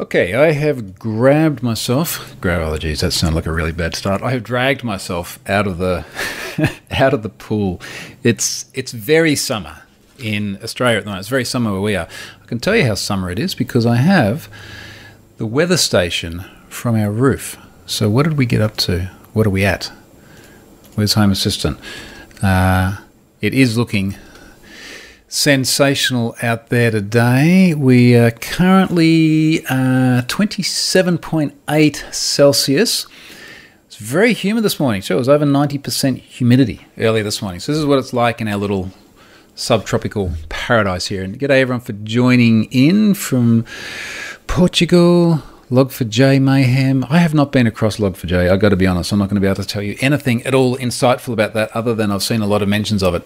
Okay, I have grabbed myself. Grab, geez, that sounded like a really bad start. I have dragged myself out of the out of the pool. It's it's very summer in Australia at the moment. It's very summer where we are. I can tell you how summer it is because I have the weather station from our roof. So what did we get up to? What are we at? Where's Home Assistant? Uh, it is looking sensational out there today. We are currently uh, 27.8 Celsius. It's very humid this morning. So it was over 90% humidity earlier this morning. So this is what it's like in our little subtropical paradise here. And g'day everyone for joining in from Portugal. Log4j Mayhem. I have not been across Log4j. I've got to be honest. I'm not going to be able to tell you anything at all insightful about that other than I've seen a lot of mentions of it.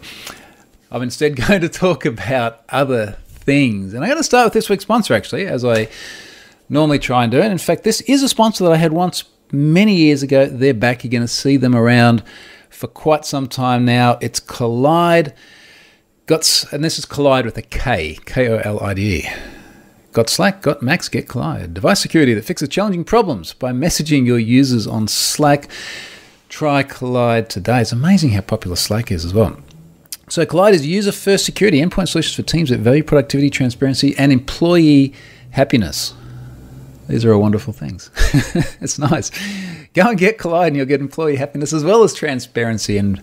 I'm instead going to talk about other things. And I'm going to start with this week's sponsor, actually, as I normally try and do. And in fact, this is a sponsor that I had once many years ago. They're back. You're going to see them around for quite some time now. It's Kolide. Got, and this is Kolide with a K, K O L I D E. Got Slack, got Macs, get Kolide. Device security that fixes challenging problems by messaging your users on Slack. Try Kolide today. It's amazing how popular Slack is as well. So Kolide is user-first security endpoint solutions for teams that value productivity, transparency, and employee happiness. These are all wonderful things. it's nice. Go and get Kolide and you'll get employee happiness as well as transparency and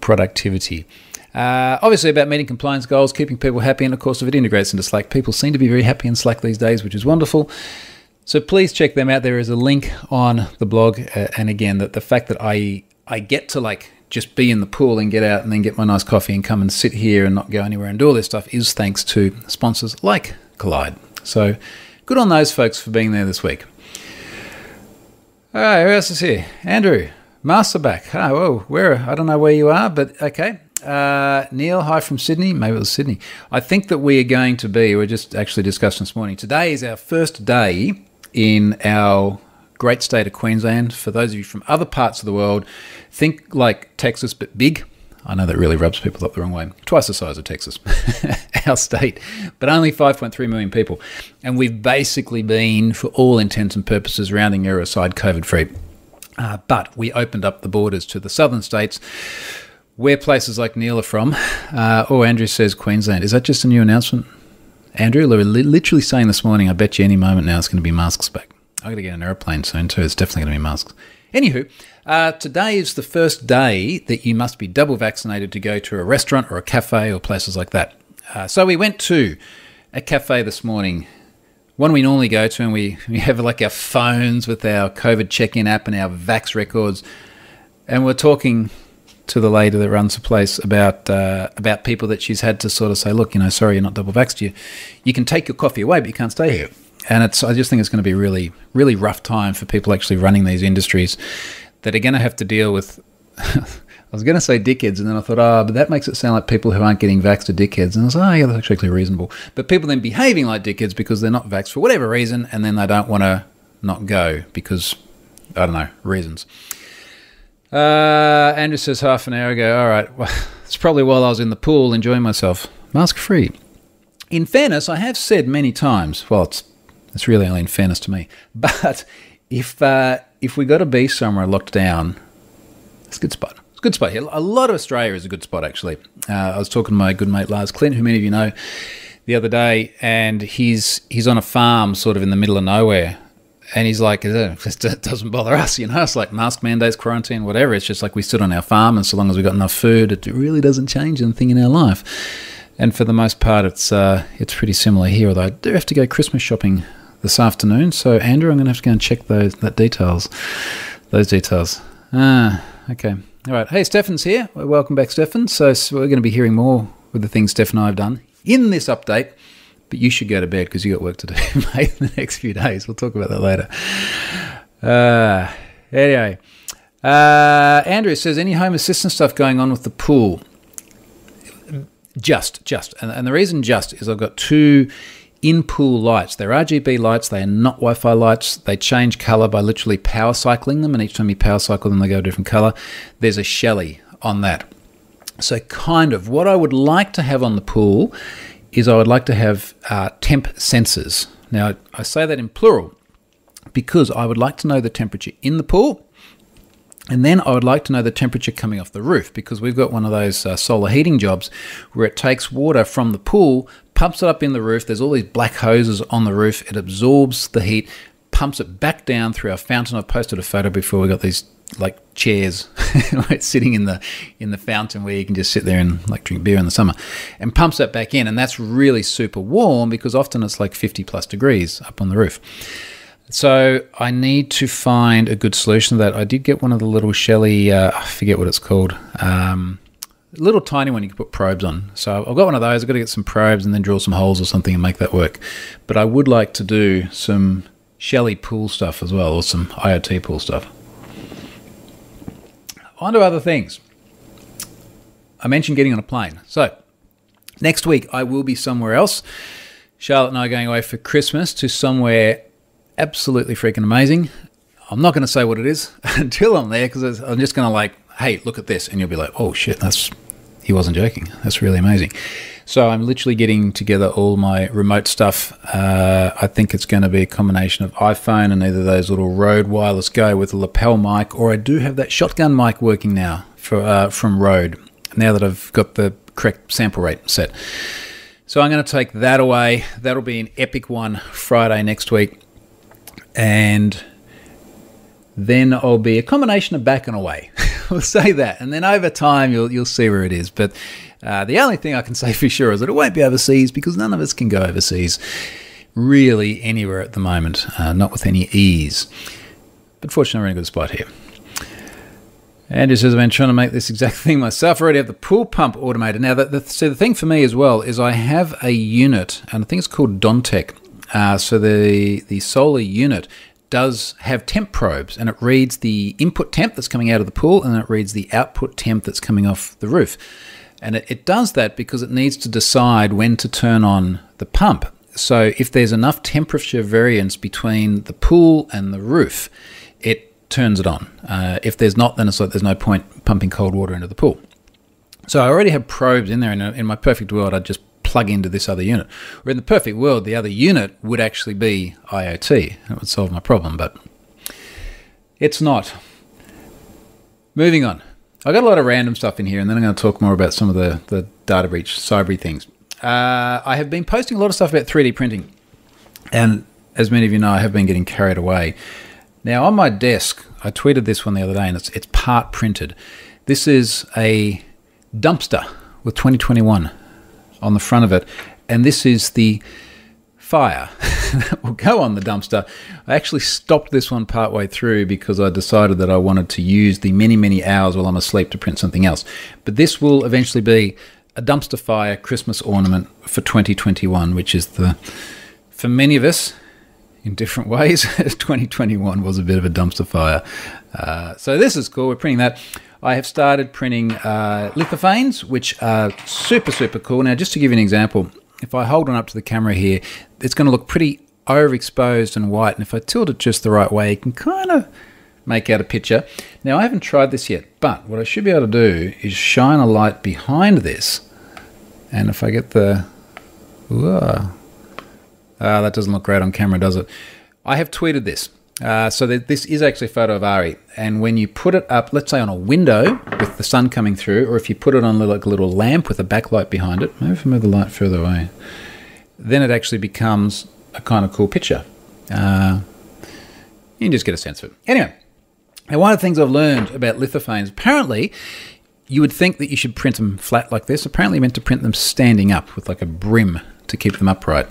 productivity. Uh, obviously, about meeting compliance goals, keeping people happy, and of course, if it integrates into Slack, people seem to be very happy in Slack these days, which is wonderful. So please check them out. There is a link on the blog, uh, and again, that the fact that I I get to like just be in the pool and get out and then get my nice coffee and come and sit here and not go anywhere and do all this stuff is thanks to sponsors like Kolide. So good on those folks for being there this week. All right, who else is here? Andrew, Masterback. Oh, whoa, where? I don't know where you are, but okay. Uh, Neil, hi from Sydney. Maybe it was Sydney. I think that we are going to be, we are just actually discussing this morning. Today is our first day in our great state of Queensland. For those of you from other parts of the world, think like Texas but big. I know that really rubs people up the wrong way. Twice the size of Texas, our state, but only 5.3 million people. And we've basically been, for all intents and purposes, rounding error aside, COVID free. Uh, but we opened up the borders to the southern states where places like Neil are from. Uh, oh, Andrew says Queensland. Is that just a new announcement? Andrew, literally saying this morning, I bet you any moment now it's going to be masks back. I'm going to get an aeroplane soon too. It's definitely going to be masks. Anywho, uh, today is the first day that you must be double vaccinated to go to a restaurant or a cafe or places like that. Uh, so we went to a cafe this morning, one we normally go to, and we, we have like our phones with our COVID check in app and our Vax records. And we're talking to the lady that runs the place about uh, about people that she's had to sort of say, look, you know, sorry, you're not double vaxxed. You you can take your coffee away, but you can't stay here and it's I just think it's going to be really really rough time for people actually running these industries that are going to have to deal with. I was going to say dickheads, and then I thought, oh, but that makes it sound like people who aren't getting vaxxed are dickheads. And I was like, oh, yeah, that's actually reasonable. But people then behaving like dickheads because they're not vaxxed for whatever reason, and then they don't want to not go because, I don't know, reasons. Uh, Andrew says half an hour ago, all right, well, it's probably while I was in the pool enjoying myself. Mask free. In fairness, I have said many times, well, it's it's really only in fairness to me. But if uh, if we got to be somewhere locked down, it's a good spot. It's a good spot here. A lot of Australia is a good spot, actually. Uh, I was talking to my good mate Lars Klint, who many of you know, the other day, and he's he's on a farm, sort of in the middle of nowhere. And he's like, it doesn't bother us, you know. It's like mask mandates, quarantine, whatever. It's just like we sit on our farm, and so long as we've got enough food, it really doesn't change anything in our life. And for the most part, it's uh, it's pretty similar here. Although I do have to go Christmas shopping this afternoon. So Andrew, I'm going to have to go and check those that details, those details. Ah, okay. All right. Hey, Stefan's here. Welcome back, Stefan. So, so we're going to be hearing more with the things Steph and I have done in this update. But you should go to bed because you got work to do, mate, in the next few days. We'll talk about that later. Uh, anyway, uh, Andrew says any home assistant stuff going on with the pool. Just, just, and, and the reason just is I've got two in pool lights. They're RGB lights, they are not Wi Fi lights. They change color by literally power cycling them, and each time you power cycle them, they go a different color. There's a Shelly on that. So, kind of what I would like to have on the pool is I would like to have uh, temp sensors Now, I say that in plural because I would like to know the temperature in the pool. And then I would like to know the temperature coming off the roof because we've got one of those uh, solar heating jobs where it takes water from the pool, pumps it up in the roof. There's all these black hoses on the roof. It absorbs the heat, pumps it back down through our fountain. I've posted a photo before. We got these like chairs like sitting in the in the fountain where you can just sit there and like drink beer in the summer and pumps that back in and that's really super warm because often it's like 50 plus degrees up on the roof so I need to find a good solution to that. I did get one of the little Shelly, uh, I forget what it's called, um, little tiny one you can put probes on. So I've got one of those. I've got to get some probes and then drill some holes or something and make that work. But I would like to do some Shelly pool stuff as well, or some IoT pool stuff. On to other things. I mentioned getting on a plane. So next week I will be somewhere else. Charlotte and I are going away for Christmas to somewhere absolutely freaking amazing. I'm not going to say what it is until I'm there because I'm just going to like, hey, look at this, and you'll be like, oh shit, that's he wasn't joking. That's really amazing. So I'm literally getting together all my remote stuff. Uh, I think it's going to be a combination of iPhone and either those little Rode Wireless Go with a lapel mic, or I do have that shotgun mic working now for uh, from Rode. Now that I've got the correct sample rate set. So I'm going to take that away. That'll be an epic one Friday next week. And then I'll be a combination of back and away. we'll say that, and then over time you'll you'll see where it is. But uh, the only thing I can say for sure is that it won't be overseas because none of us can go overseas really anywhere at the moment, uh, not with any ease. But fortunately, we're in a good spot here. Andrew says, I've been trying to make this exact thing myself. I already have the pool pump automated. Now, the, the, so the thing for me as well is I have a unit, and I think it's called Dontec. Uh, so the, the solar unit does have temp probes and it reads the input temp that's coming out of the pool and it reads the output temp that's coming off the roof. And it, it does that because it needs to decide when to turn on the pump. So if there's enough temperature variance between the pool and the roof, it turns it on. Uh, if there's not, then it's like there's no point pumping cold water into the pool. So I already have probes in there. In, in my perfect world, I'd just plug into this other unit. Or in the perfect world, the other unit would actually be IoT. It would solve my problem, but it's not. Moving on. I got a lot of random stuff in here, and then I'm going to talk more about some of the, the data breach, cyber things. Uh, I have been posting a lot of stuff about 3D printing, and as many of you know, I have been getting carried away. Now, on my desk, I tweeted this one the other day, and it's, it's part printed. This is a dumpster with 2021 on the front of it. And this is the fire that will go on the dumpster. I actually stopped this one partway through because I decided that I wanted to use the many, many hours while I'm asleep to print something else. But this will eventually be a dumpster fire Christmas ornament for 2021, which is the, for many of us, in different ways, 2021 was a bit of a dumpster fire. Uh, so this is cool. We're printing that. I have started printing uh, lithophanes, which are super, super cool. Now, just to give you an example, if I hold one up to the camera here, it's going to look pretty overexposed and white. And if I tilt it just the right way, you can kind of make out a picture. Now, I haven't tried this yet, but what I should be able to do is shine a light behind this. And if I get the... Whoa, uh, that doesn't look great on camera, does it? I have tweeted this. Uh, so this is actually a photo of Ari, and when you put it up, let's say on a window with the sun coming through, or if you put it on like a little lamp with a backlight behind it, maybe if I move the light further away, then it actually becomes a kind of cool picture. Uh, you can just get a sense of it. Anyway, now one of the things I've learned about lithophanes, apparently, you would think that you should print them flat like this. Apparently, meant to print them standing up with like a brim to keep them upright.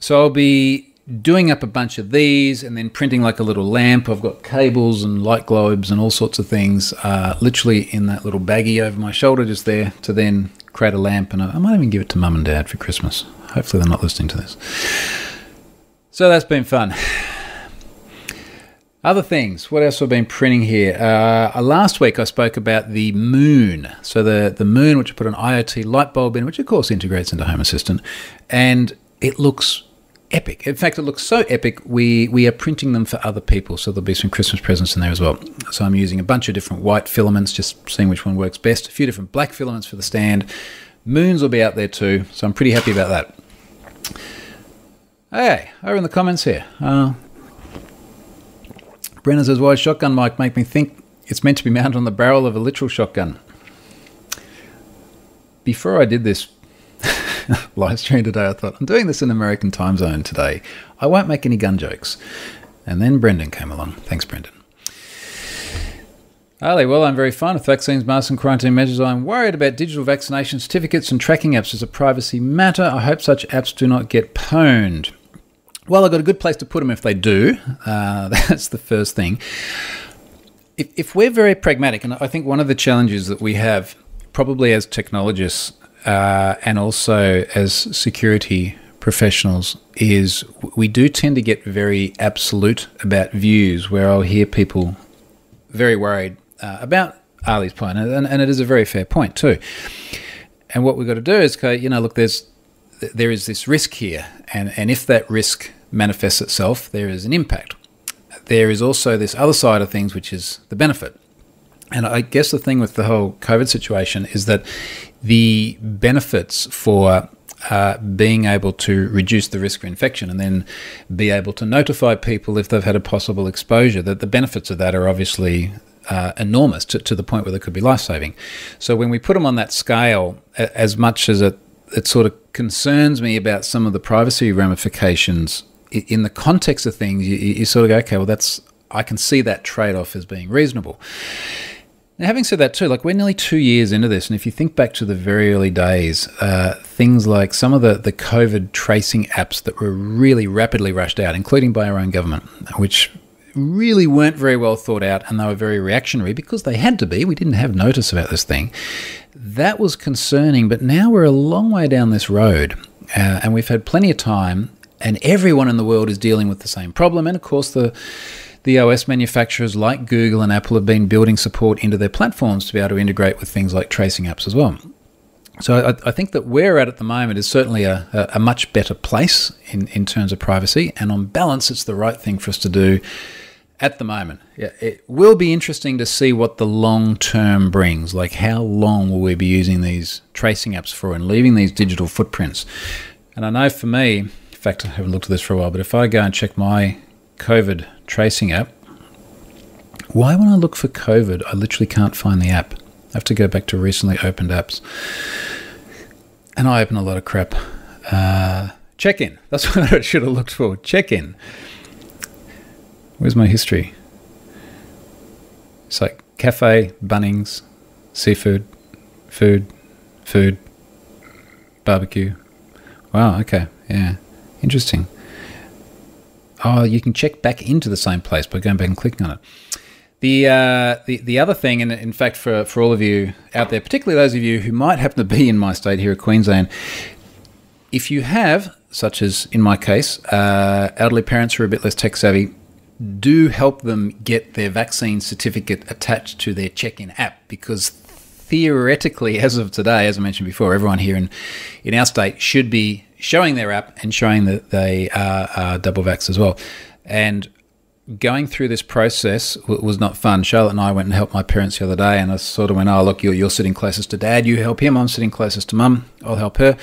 So I'll be doing up a bunch of these and then printing like a little lamp. I've got cables and light globes and all sorts of things uh, literally in that little baggie over my shoulder just there to then create a lamp. And I, might even give it to mum and dad for Christmas. Hopefully they're not listening to this. So that's been fun. Other things. What else have I been printing here? Uh, last week I spoke about the moon. So the the moon, which I put an IoT light bulb in, which of course integrates into Home Assistant, and it looks epic. In fact, it looks so epic, we, we are printing them for other people. So there'll be some Christmas presents in there as well. So I'm using a bunch of different white filaments, just seeing which one works best. A few different black filaments for the stand. Moons will be out there too. So I'm pretty happy about that. Hey, over in the comments here. Uh, Brennan says, why shotgun mic make me think it's meant to be mounted on the barrel of a literal shotgun? Before I did this live stream today, I thought, I'm doing this in American time zone today. I won't make any gun jokes. And then Brendan came along. Thanks, Brendan. Ali, well, I'm very fine with vaccines, masks, and quarantine measures. I'm worried about digital vaccination certificates and tracking apps as a privacy matter. I hope such apps do not get pwned. Well, I've got a good place to put them if they do. Uh, that's the first thing. If, if we're very pragmatic, and I think one of the challenges that we have, probably as technologists uh, and also as security professionals, is we do tend to get very absolute about views, where I'll hear people very worried uh, about Ali's point, and, and it is a very fair point too. And what we've got to do is go, you know, look, there's there is this risk here, and, and if that risk manifests itself, there is an impact. There is also this other side of things, which is the benefit. And I guess the thing with the whole COVID situation is that the benefits for uh, being able to reduce the risk of infection and then be able to notify people if they've had a possible exposure, that the benefits of that are obviously uh, enormous to, to the point where they could be life saving. So when we put them on that scale, as much as it, it sort of concerns me about some of the privacy ramifications in the context of things, you, you sort of go, okay, well, that's I can see that trade off as being reasonable. Now, having said that, too, like we're nearly two years into this, and if you think back to the very early days, uh, things like some of the, the COVID tracing apps that were really rapidly rushed out, including by our own government, which really weren't very well thought out and they were very reactionary because they had to be. We didn't have notice about this thing. That was concerning, but now we're a long way down this road uh, and we've had plenty of time, and everyone in the world is dealing with the same problem. And of course, the the OS manufacturers like Google and Apple have been building support into their platforms to be able to integrate with things like tracing apps as well. So I, I, think that where we're at at the moment is certainly a, a, a, much better place in, in terms of privacy, and on balance, it's the right thing for us to do at the moment. Yeah, it will be interesting to see what the long term brings. Like, how long will we be using these tracing apps for and leaving these digital footprints? And I know for me, in fact, I haven't looked at this for a while, but if I go and check my COVID tracing app, why, when I look for COVID, I literally can't find the app? I have to go back to recently opened apps. And I open a lot of crap. Uh, check in. That's what I should have looked for. Check in. Where's my history? It's like cafe, Bunnings, seafood, food, food, barbecue. Wow, okay, yeah. Interesting. Oh, you can check back into the same place by going back and clicking on it. The, uh, the the other thing, and in fact, for, for all of you out there, particularly those of you who might happen to be in my state here at Queensland, if you have, such as in my case, uh, elderly parents who are a bit less tech savvy, do help them get their vaccine certificate attached to their check-in app because theoretically, as of today, as I mentioned before, everyone here in, in our state should be showing their app and showing that they are, are double vax as well. And going through this process was not fun. Charlotte and I went and helped my parents the other day, and I sort of went, "Oh, look, you're, you're sitting closest to dad. You help him. I'm sitting closest to mum. I'll help her."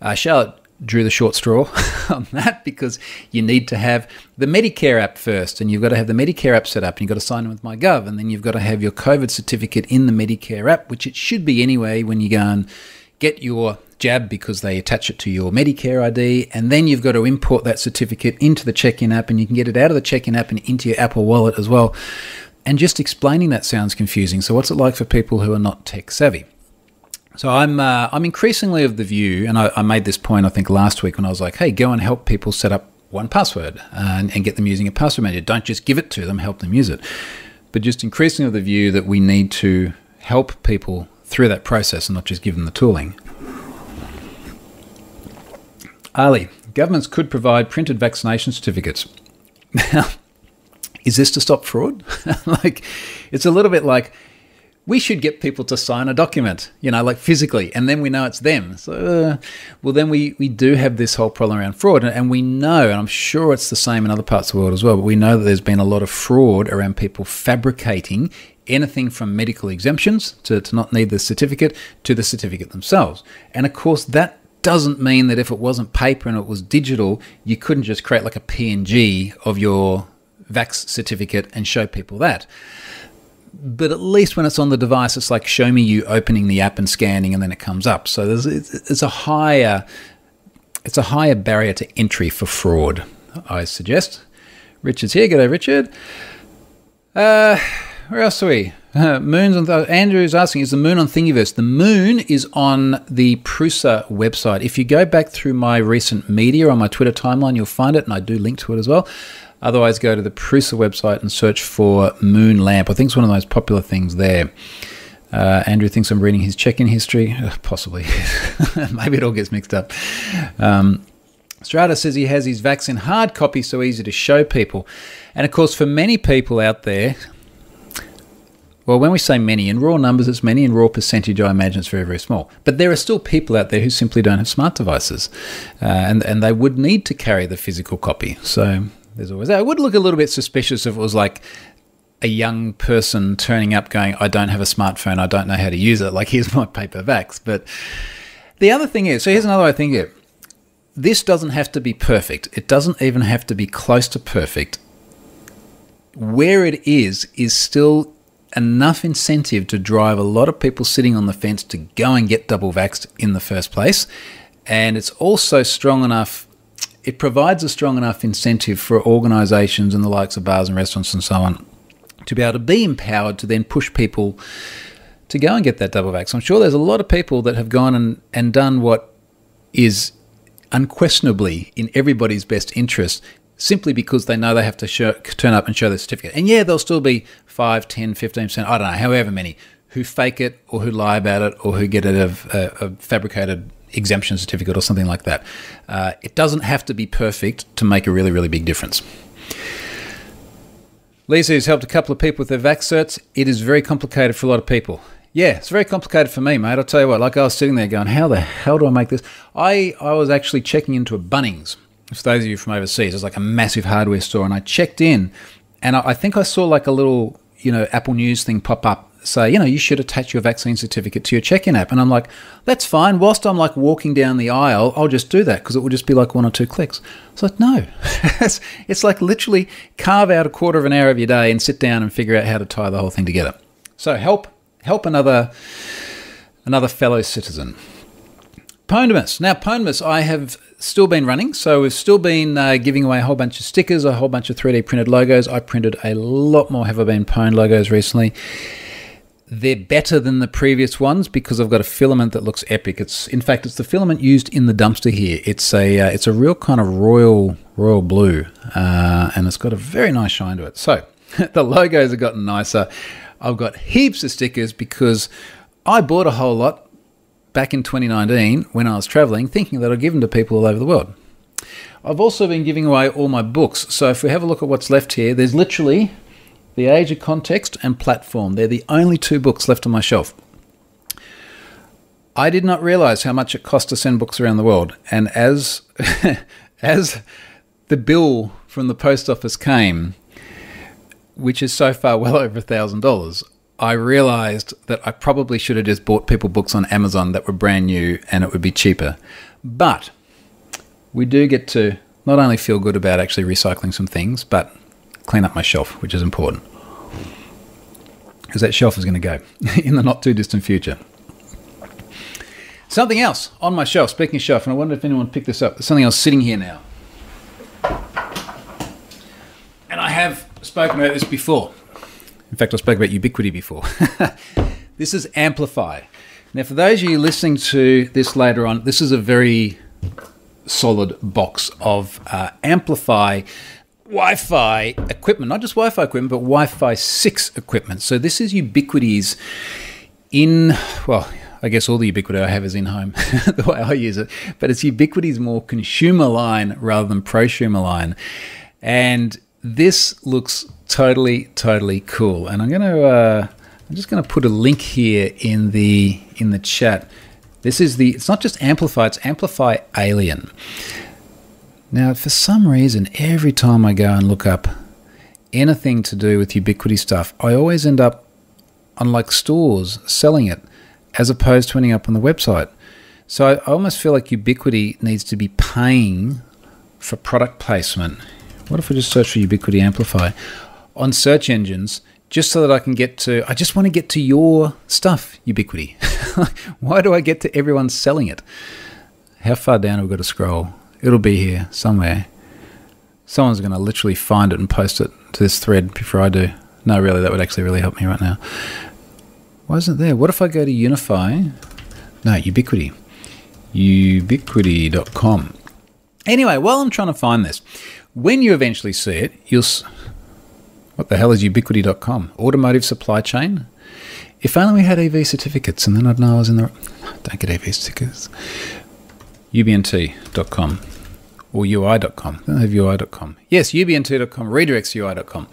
Uh, Charlotte drew the short straw on that because you need to have the Medicare app first, and you've got to have the Medicare app set up, and you've got to sign in with MyGov, and then you've got to have your COVID certificate in the Medicare app, which it should be anyway when you go and get your jab because they attach it to your Medicare ID, and then you've got to import that certificate into the check-in app, and you can get it out of the check-in app and into your Apple Wallet as well. And just explaining that sounds confusing. So, what's it like for people who are not tech savvy? So I'm uh, I'm increasingly of the view, and I, I, made this point I think last week when I was like, hey, go and help people set up 1Password uh, and, and, get them using a password manager. Don't just give it to them, help them use it. But just increasingly of the view that we need to help people through that process and not just give them the tooling. Ali, governments could provide printed vaccination certificates. Now, is this to stop fraud? like, it's a little bit like we should get people to sign a document, you know, like physically, and then we know it's them. So, uh, well, then we, we do have this whole problem around fraud, and, and, we know, and I'm sure it's the same in other parts of the world as well, but we know that there's been a lot of fraud around people fabricating anything from medical exemptions to, to not need the certificate to the certificate themselves. And of course, that doesn't mean that if it wasn't paper and it was digital, you couldn't just create like a PNG of your vax certificate and show people that. But at least when it's on the device, it's like show me you opening the app and scanning, and then it comes up. So there's it's a higher it's a higher barrier to entry for fraud. I suggest. Richard's here. G'day, Richard. Uh, where else are we? Moons on th- Andrew's asking, is the moon on Thingiverse? The moon is on the Prusa website. If you go back through my recent media on my Twitter timeline, you'll find it, and I do link to it as well. Otherwise, go to the Prusa website and search for Moon Lamp. I think it's one of the most popular things there. Uh, Andrew thinks I'm reading his check-in history. Uh, possibly. Maybe it all gets mixed up. Um, Strata says he has his vaccine hard copy so easy to show people. And of course, for many people out there, well, when we say many, in raw numbers, it's many. In raw percentage, I imagine it's very, very small. But there are still people out there who simply don't have smart devices, uh, and and they would need to carry the physical copy. So there's always that. I would look a little bit suspicious if it was like a young person turning up going, "I don't have a smartphone. I don't know how to use it. Like here's my paper vax." But the other thing is, so here's another way I think it. This doesn't have to be perfect. It doesn't even have to be close to perfect. Where it is is still enough incentive to drive a lot of people sitting on the fence to go and get double vaxxed in the first place. And it's also strong enough, it provides a strong enough incentive for organisations and the likes of bars and restaurants and so on to be able to be empowered to then push people to go and get that double vax. I'm sure there's a lot of people that have gone and, and done what is unquestionably in everybody's best interest simply because they know they have to show, turn up and show their certificate. And yeah, there'll still be 5, 10, 15%, I don't know, however many, who fake it or who lie about it or who get a, a, a fabricated exemption certificate or something like that. Uh, it doesn't have to be perfect to make a really, really big difference. Lisa has helped a couple of people with their vac certs. It is very complicated for a lot of people. Yeah, it's very complicated for me, mate. I'll tell you what, like I was sitting there going, how the hell do I make this? I, I was actually checking into a Bunnings for those of you from overseas, it's like a massive hardware store. And I checked in, and I, I think I saw like a little, you know, Apple News thing pop up say, you know, you should attach your vaccine certificate to your check-in app. And I'm like, that's fine. Whilst I'm like walking down the aisle, I'll just do that because it will just be like one or two clicks. It's like, no, it's, it's like literally carve out a quarter of an hour of your day and sit down and figure out how to tie the whole thing together. So help help another another fellow citizen. Pwnedemons. Now, Pwnedemons, I have still been running. So we've still been uh, giving away a whole bunch of stickers, a whole bunch of 3D printed logos. I printed a lot more Have I Been Pwned logos recently. They're better than the previous ones because I've got a filament that looks epic. It's in fact it's the filament used in the dumpster here. It's a uh, it's a real kind of royal royal blue, uh, and it's got a very nice shine to it. So the logos have gotten nicer. I've got heaps of stickers because I bought a whole lot back in 2019 when I was traveling, thinking that I'd give them to people all over the world. I've also been giving away all my books. So if we have a look at what's left here, there's literally The Age of Context and Platform. They're the only two books left on my shelf. I did not realize how much it cost to send books around the world. And as as the bill from the post office came, which is so far well over a thousand dollars, I realized that I probably should have just bought people books on Amazon that were brand new and it would be cheaper. But we do get to not only feel good about actually recycling some things, but clean up my shelf, which is important. Because that shelf is going to go in the not too distant future. Something else on my shelf, speaking of shelf, and I wonder if anyone picked this up. There's something else sitting here now. And I have spoken about this before. In fact, I spoke about Ubiquiti before. this is AmpliFi. Now, for those of you listening to this later on, this is a very solid box of uh, AmpliFi Wi Fi equipment, not just Wi Fi equipment, but Wi Fi 6 equipment. So, this is Ubiquiti's in, well, I guess all the Ubiquiti I have is in home, the way I use it, but it's Ubiquiti's more consumer line rather than prosumer line. And this looks totally, totally cool. And I'm to, uh, I'm just going to put a link here in the in the chat. This is the. It's not just AmpliFi. It's AmpliFi Alien. Now, for some reason, every time I go and look up anything to do with Ubiquiti stuff, I always end up on like stores selling it, as opposed to ending up on the website. So I almost feel like Ubiquiti needs to be paying for product placement. What if I just search for Ubiquiti AmpliFi on search engines just so that I can get to, I just want to get to your stuff, Ubiquiti. Why do I get to everyone selling it? How far down have we got to scroll? It'll be here somewhere. Someone's going to literally find it and post it to this thread before I do. No, really, that would actually really help me right now. Why isn't there? What if I go to UniFi? No, Ubiquity. Ubiquity.com. Anyway, while I'm trying to find this, when you eventually see it, you'll. S- what the hell is ubiquity.com? Automotive supply chain? If only we had EV certificates and then I'd know I was in the. Don't get EV stickers. UBNT.com or UI.com. Don't have UI.com. Yes, UBNT.com redirects UI.com.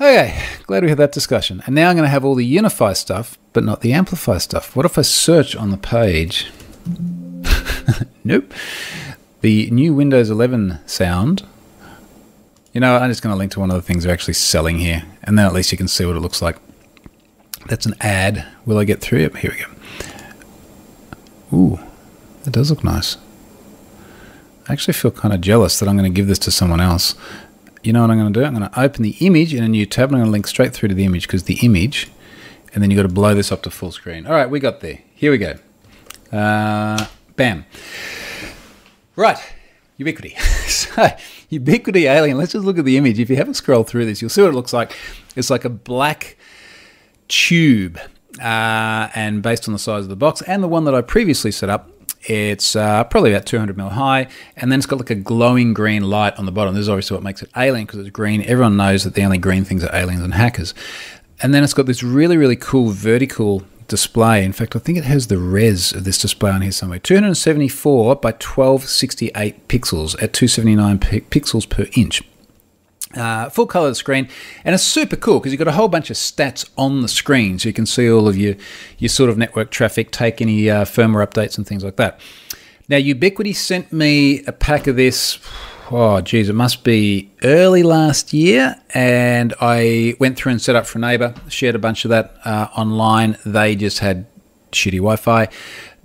Okay, glad we had that discussion. And now I'm going to have all the UniFi stuff, but not the AmpliFi stuff. What if I search on the page? nope. The new Windows 11 sound. You know, I'm just going to link to one of the things they're actually selling here, and then at least you can see what it looks like. That's an ad. Will I get through it? Here we go. Ooh, that does look nice. I actually feel kind of jealous that I'm going to give this to someone else. You know what I'm going to do? I'm going to open the image in a new tab. and I'm going to link straight through to the image because the image, and then you've got to blow this up to full screen. All right, we got there. Here we go. Uh, bam. Right, Ubiquiti. so, Ubiquiti Alien. Let's just look at the image. If you haven't scrolled through this, you'll see what it looks like. It's like a black tube, uh, and based on the size of the box and the one that I previously set up, it's uh, probably about 200 mil high, and then it's got like a glowing green light on the bottom. This is obviously what makes it alien because it's green. Everyone knows that the only green things are aliens and hackers. And then it's got this really, really cool vertical display. In fact, I think it has the res of this display on here somewhere. 274 by 1268 pixels at 279 p- pixels per inch. Uh, full color screen, and it's super cool because you've got a whole bunch of stats on the screen, so you can see all of your your sort of network traffic, take any uh, firmware updates and things like that. Now, Ubiquiti sent me a pack of this. Oh, geez, it must be early last year, and I went through and set up for a neighbor, shared a bunch of that uh, online. They just had shitty Wi-Fi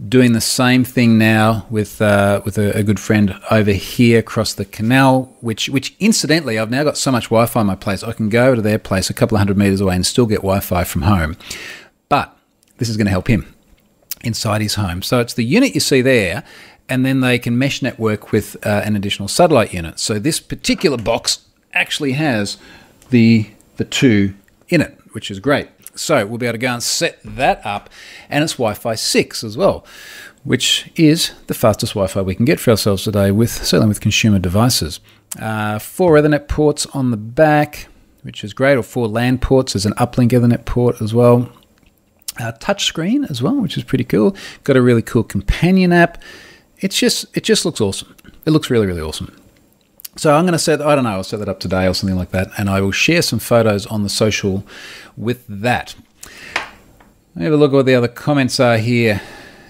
doing the same thing now with uh, with a, a, good friend over here across the canal. Which which incidentally, I've now got so much Wi-Fi in my place, I can go to their place a couple of hundred meters away and still get Wi-Fi from home. But this is going to help him inside his home. So it's the unit you see there. And then they can mesh network with uh, an additional satellite unit. So this particular box actually has the the two in it, which is great. So we'll be able to go and set that up, and it's Wi Fi 6 as well, which is the fastest Wi Fi we can get for ourselves today, with certainly with consumer devices. Uh, four Ethernet ports on the back, which is great, or four LAN ports. There's an uplink Ethernet port as well. Uh, touchscreen as well, which is pretty cool. Got a really cool companion app. It's just it just looks awesome. It looks really really awesome. So I'm going to set, I don't know, I'll set that up today or something like that, and I will share some photos on the social with that. Have a look at what the other comments are here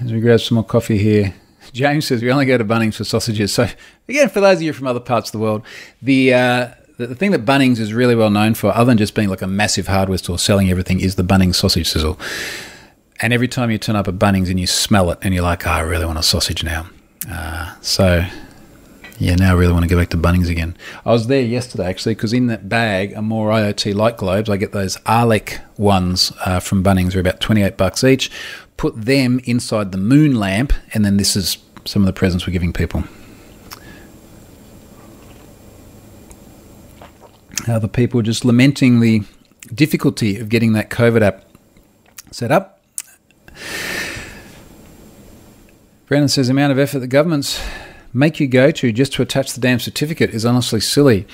as we grab some more coffee here. James says we only go to Bunnings for sausages. So again, for those of you from other parts of the world, the uh, the thing that Bunnings is really well known for, other than just being like a massive hardware store selling everything, is the Bunnings sausage sizzle. And every time you turn up at Bunnings and you smell it, and you're like, oh, I really want a sausage now. Uh, so yeah, now I really want to go back to Bunnings again. I was there yesterday actually because in that bag are more IoT light globes. I get those Arlec ones uh, from Bunnings, they're about 28 bucks each. Put them inside the moon lamp, and then this is some of the presents we're giving people. Other people just lamenting the difficulty of getting that COVID app set up. Brandon says the amount of effort the government's make you go to just to attach the damn certificate is honestly silly.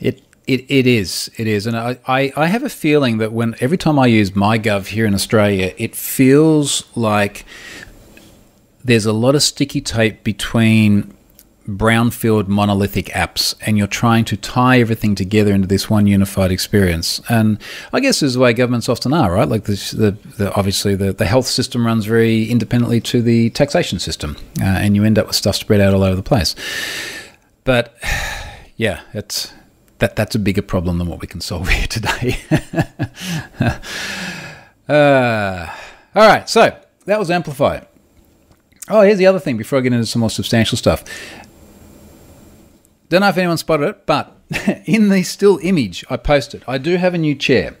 It it, it is it is, and I, I, I have a feeling that when every time I use MyGov here in Australia, it feels like there's a lot of sticky tape between brownfield monolithic apps and you're trying to tie everything together into this one unified experience. And i guess this is the way governments often are right? Like the, the, obviously the, the health system runs very independently to the taxation system uh, and you end up with stuff spread out all over the place. But yeah it's that that's a bigger problem than what we can solve here today. Uh, all right so that was AmpliFi. Oh, here's the other thing before I get into some more substantial stuff. Don't know if anyone spotted it, but in the still image I posted, I do have a new chair.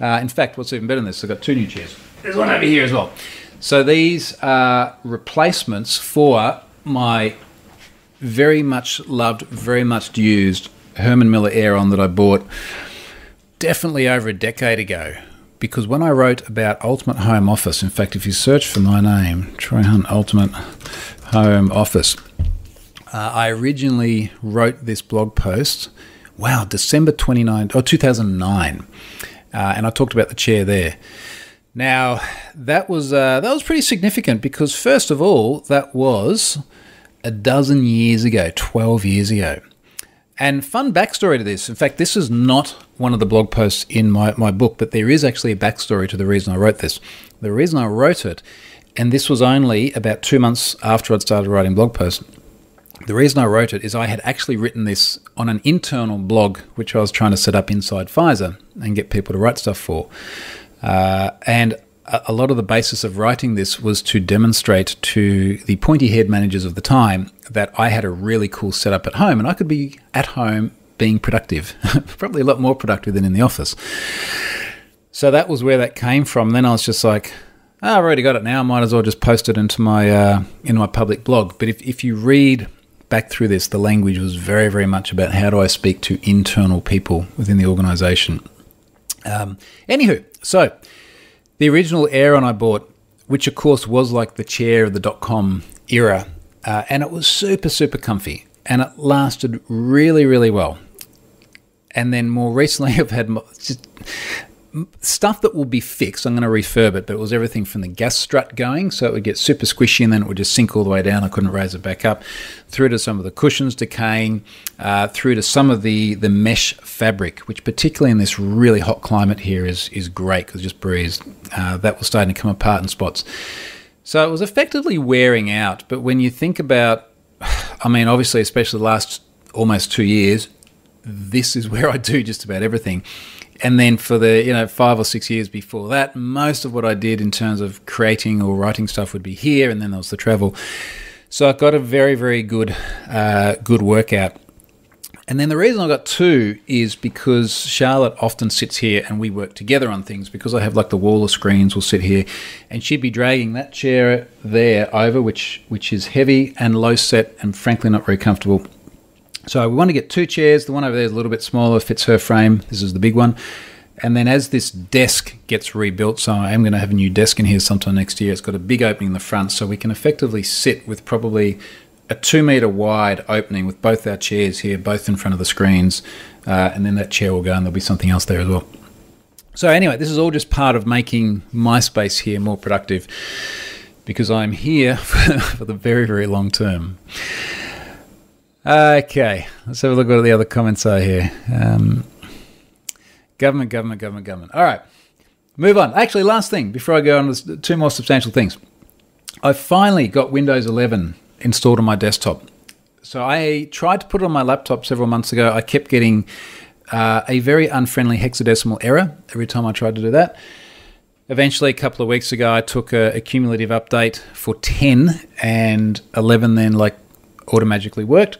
Uh, in fact, what's even better than this, I've got two new chairs. There's one over here as well. So these are replacements for my very much loved, very much used Herman Miller Aeron that I bought definitely over a decade ago. Because when I wrote about Ultimate Home Office, in fact, if you search for my name, Troy Hunt Ultimate Home Office, uh, I originally wrote this blog post, wow, December 29, or 2009. Uh, and I talked about the chair there. Now, that was uh, that was pretty significant because first of all, that was a dozen years ago, 12 years ago. And fun backstory to this. In fact, this is not one of the blog posts in my, my book, but there is actually a backstory to the reason I wrote this. The reason I wrote it, and this was only about two months after I'd started writing blog posts, the reason I wrote it is I had actually written this on an internal blog, which I was trying to set up inside Pfizer and get people to write stuff for. Uh, and a lot of the basis of writing this was to demonstrate to the pointy head managers of the time that I had a really cool setup at home and I could be at home being productive, probably a lot more productive than in the office. So that was where that came from. Then I was just like, oh, I've already got it now. I might as well just post it into my uh, into my public blog. But if, if you read back through this, the language was very, very much about how do I speak to internal people within the organization. Um, anywho, so the original Aeron I bought, which of course was like the chair of the dot com era, uh, and it was super, super comfy and it lasted really, really well. And then more recently, I've had just stuff that will be fixed. I'm going to refurb it, but it was everything from the gas strut going, so it would get super squishy and then it would just sink all the way down. I couldn't raise it back up. Through to some of the cushions decaying, uh, through to some of the the mesh fabric, which particularly in this really hot climate here is is great because just breeze. Uh, that was starting to come apart in spots. So it was effectively wearing out. But when you think about, I mean, obviously, especially the last almost two years, this is where I do just about everything and then for the you know five or six years before that, most of what I did in terms of creating or writing stuff would be here, and then there was the travel. So I got a very very good uh, good workout. And then the reason I got two is because Charlotte often sits here and we work together on things because I have like the wall of screens will sit here and she'd be dragging that chair there over which which is heavy and low set and frankly not very comfortable so we want to get two chairs. The one over there is a little bit smaller, fits her frame. This is the big one. And then as this desk gets rebuilt, so I am going to have a new desk in here sometime next year. It's got a big opening in the front, so we can effectively sit with probably a two meter wide opening with both our chairs here, both in front of the screens. Uh, and then that chair will go, and there'll be something else there as well. So anyway, this is all just part of making my space here more productive because I'm here for, for the very, very long term. Okay, let's have a look at what the other comments are here. Um, government, government, government, government. All right, move on. Actually, last thing before I go on, two more substantial things. I finally got Windows 11 installed on my desktop. So I tried to put it on my laptop several months ago. I kept getting uh, a very unfriendly hexadecimal error every time I tried to do that. Eventually, a couple of weeks ago, I took a, a cumulative update for 10 and 11 then like automatically worked.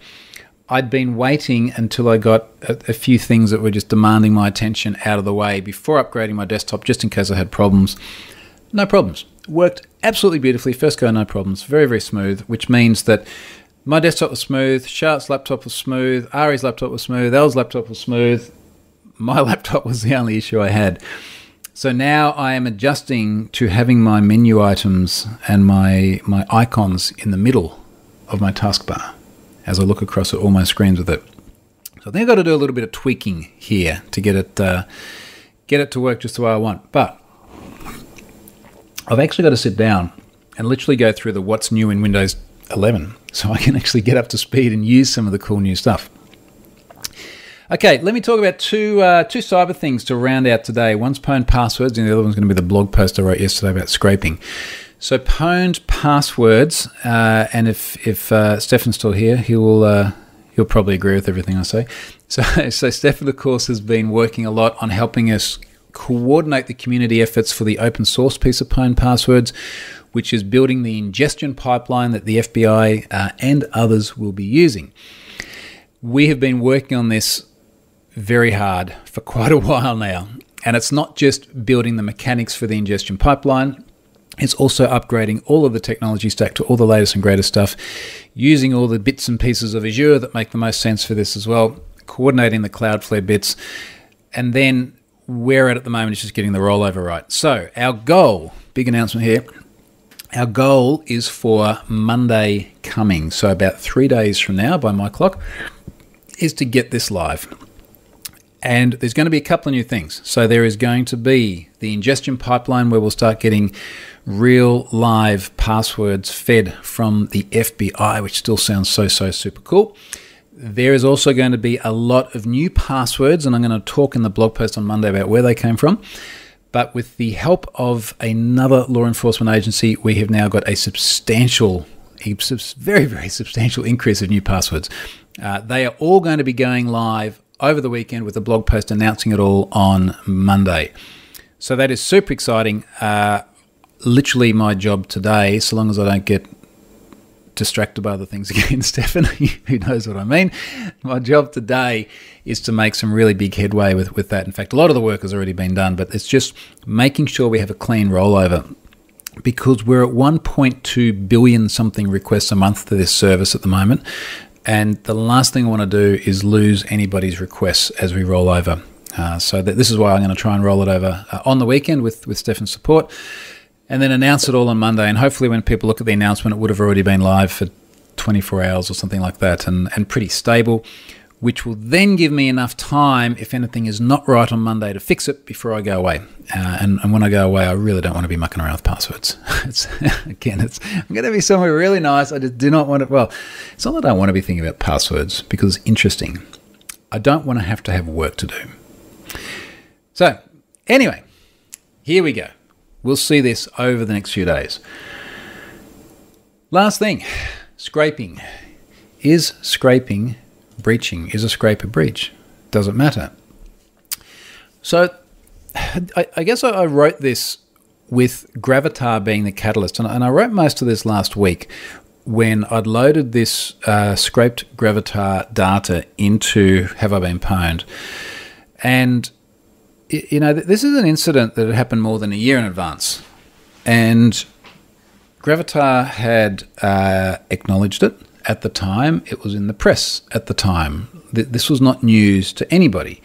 I'd been waiting until I got a, a, few things that were just demanding my attention out of the way before upgrading my desktop, just in case I had problems. No problems. Worked absolutely beautifully. First go, no problems. Very, very smooth, which means that my desktop was smooth, Charlotte's laptop was smooth, Ari's laptop was smooth, Elle's laptop was smooth. My laptop was the only issue I had. So now I am adjusting to having my menu items and my, my icons in the middle of my taskbar as I look across at all my screens with it. So I think I've got to do a little bit of tweaking here to get it uh, get it to work just the way I want. But I've actually got to sit down and literally go through the what's new in Windows 11 so I can actually get up to speed and use some of the cool new stuff. Okay, let me talk about two uh, two cyber things to round out today. One's pwned passwords, and the other one's going to be the blog post I wrote yesterday about scraping. So pwned passwords, uh, and if if uh, Stefan's still here, he will uh, he'll probably agree with everything I say. So so Stefan, of course, has been working a lot on helping us coordinate the community efforts for the open source piece of pwned passwords, which is building the ingestion pipeline that the FBI uh, and others will be using. We have been working on this very hard for quite a while now. And it's not just building the mechanics for the ingestion pipeline, it's also upgrading all of the technology stack to all the latest and greatest stuff, using all the bits and pieces of Azure that make the most sense for this as well, coordinating the Cloudflare bits, and then where at at the moment is just getting the rollover right. So, our goal, big announcement here, our goal is for Monday coming, so about three days from now by my clock, is to get this live. And there's going to be a couple of new things. So there is going to be the ingestion pipeline where we'll start getting real live passwords fed from the FBI, which still sounds so, so super cool. There is also going to be a lot of new passwords, and I'm going to talk in the blog post on Monday about where they came from. But with the help of another law enforcement agency, we have now got a substantial, a very, very substantial increase of new passwords. Uh, they are all going to be going live over the weekend with a blog post announcing it all on Monday. So that is super exciting. Uh, literally, my job today, so long as I don't get distracted by other things again, Stefan, who knows what I mean. My job today is to make some really big headway with, with that. In fact, a lot of the work has already been done, but it's just making sure we have a clean rollover because we're at 1.2 billion something requests a month to this service at the moment. And the last thing I want to do is lose anybody's requests as we roll over. Uh, so that this is why I'm going to try and roll it over uh, on the weekend with with Stefan's support, and then announce it all on Monday. And hopefully, when people look at the announcement, it would have already been live for 24 hours or something like that, and and pretty stable which will then give me enough time, if anything is not right on Monday, to fix it before I go away. Uh, and, and, when I go away, I really don't want to be mucking around with passwords. it's, again, it's I'm going to be somewhere really nice. I just do not want it. Well, it's not that I want to be thinking about passwords because interesting. I don't want to have to have work to do. So, anyway, here we go. We'll see this over the next few days. Last thing scraping. Is scraping breaching. Is a scrape a breach? Doesn't matter. So I, guess I, wrote this with Gravatar being the catalyst, and, and I wrote most of this last week when I'd loaded this uh, scraped Gravatar data into Have I Been Pwned. And, you know, this is an incident that had happened more than a year in advance. And Gravatar had uh, acknowledged it at the time, it was in the press at the time. This was not news to anybody.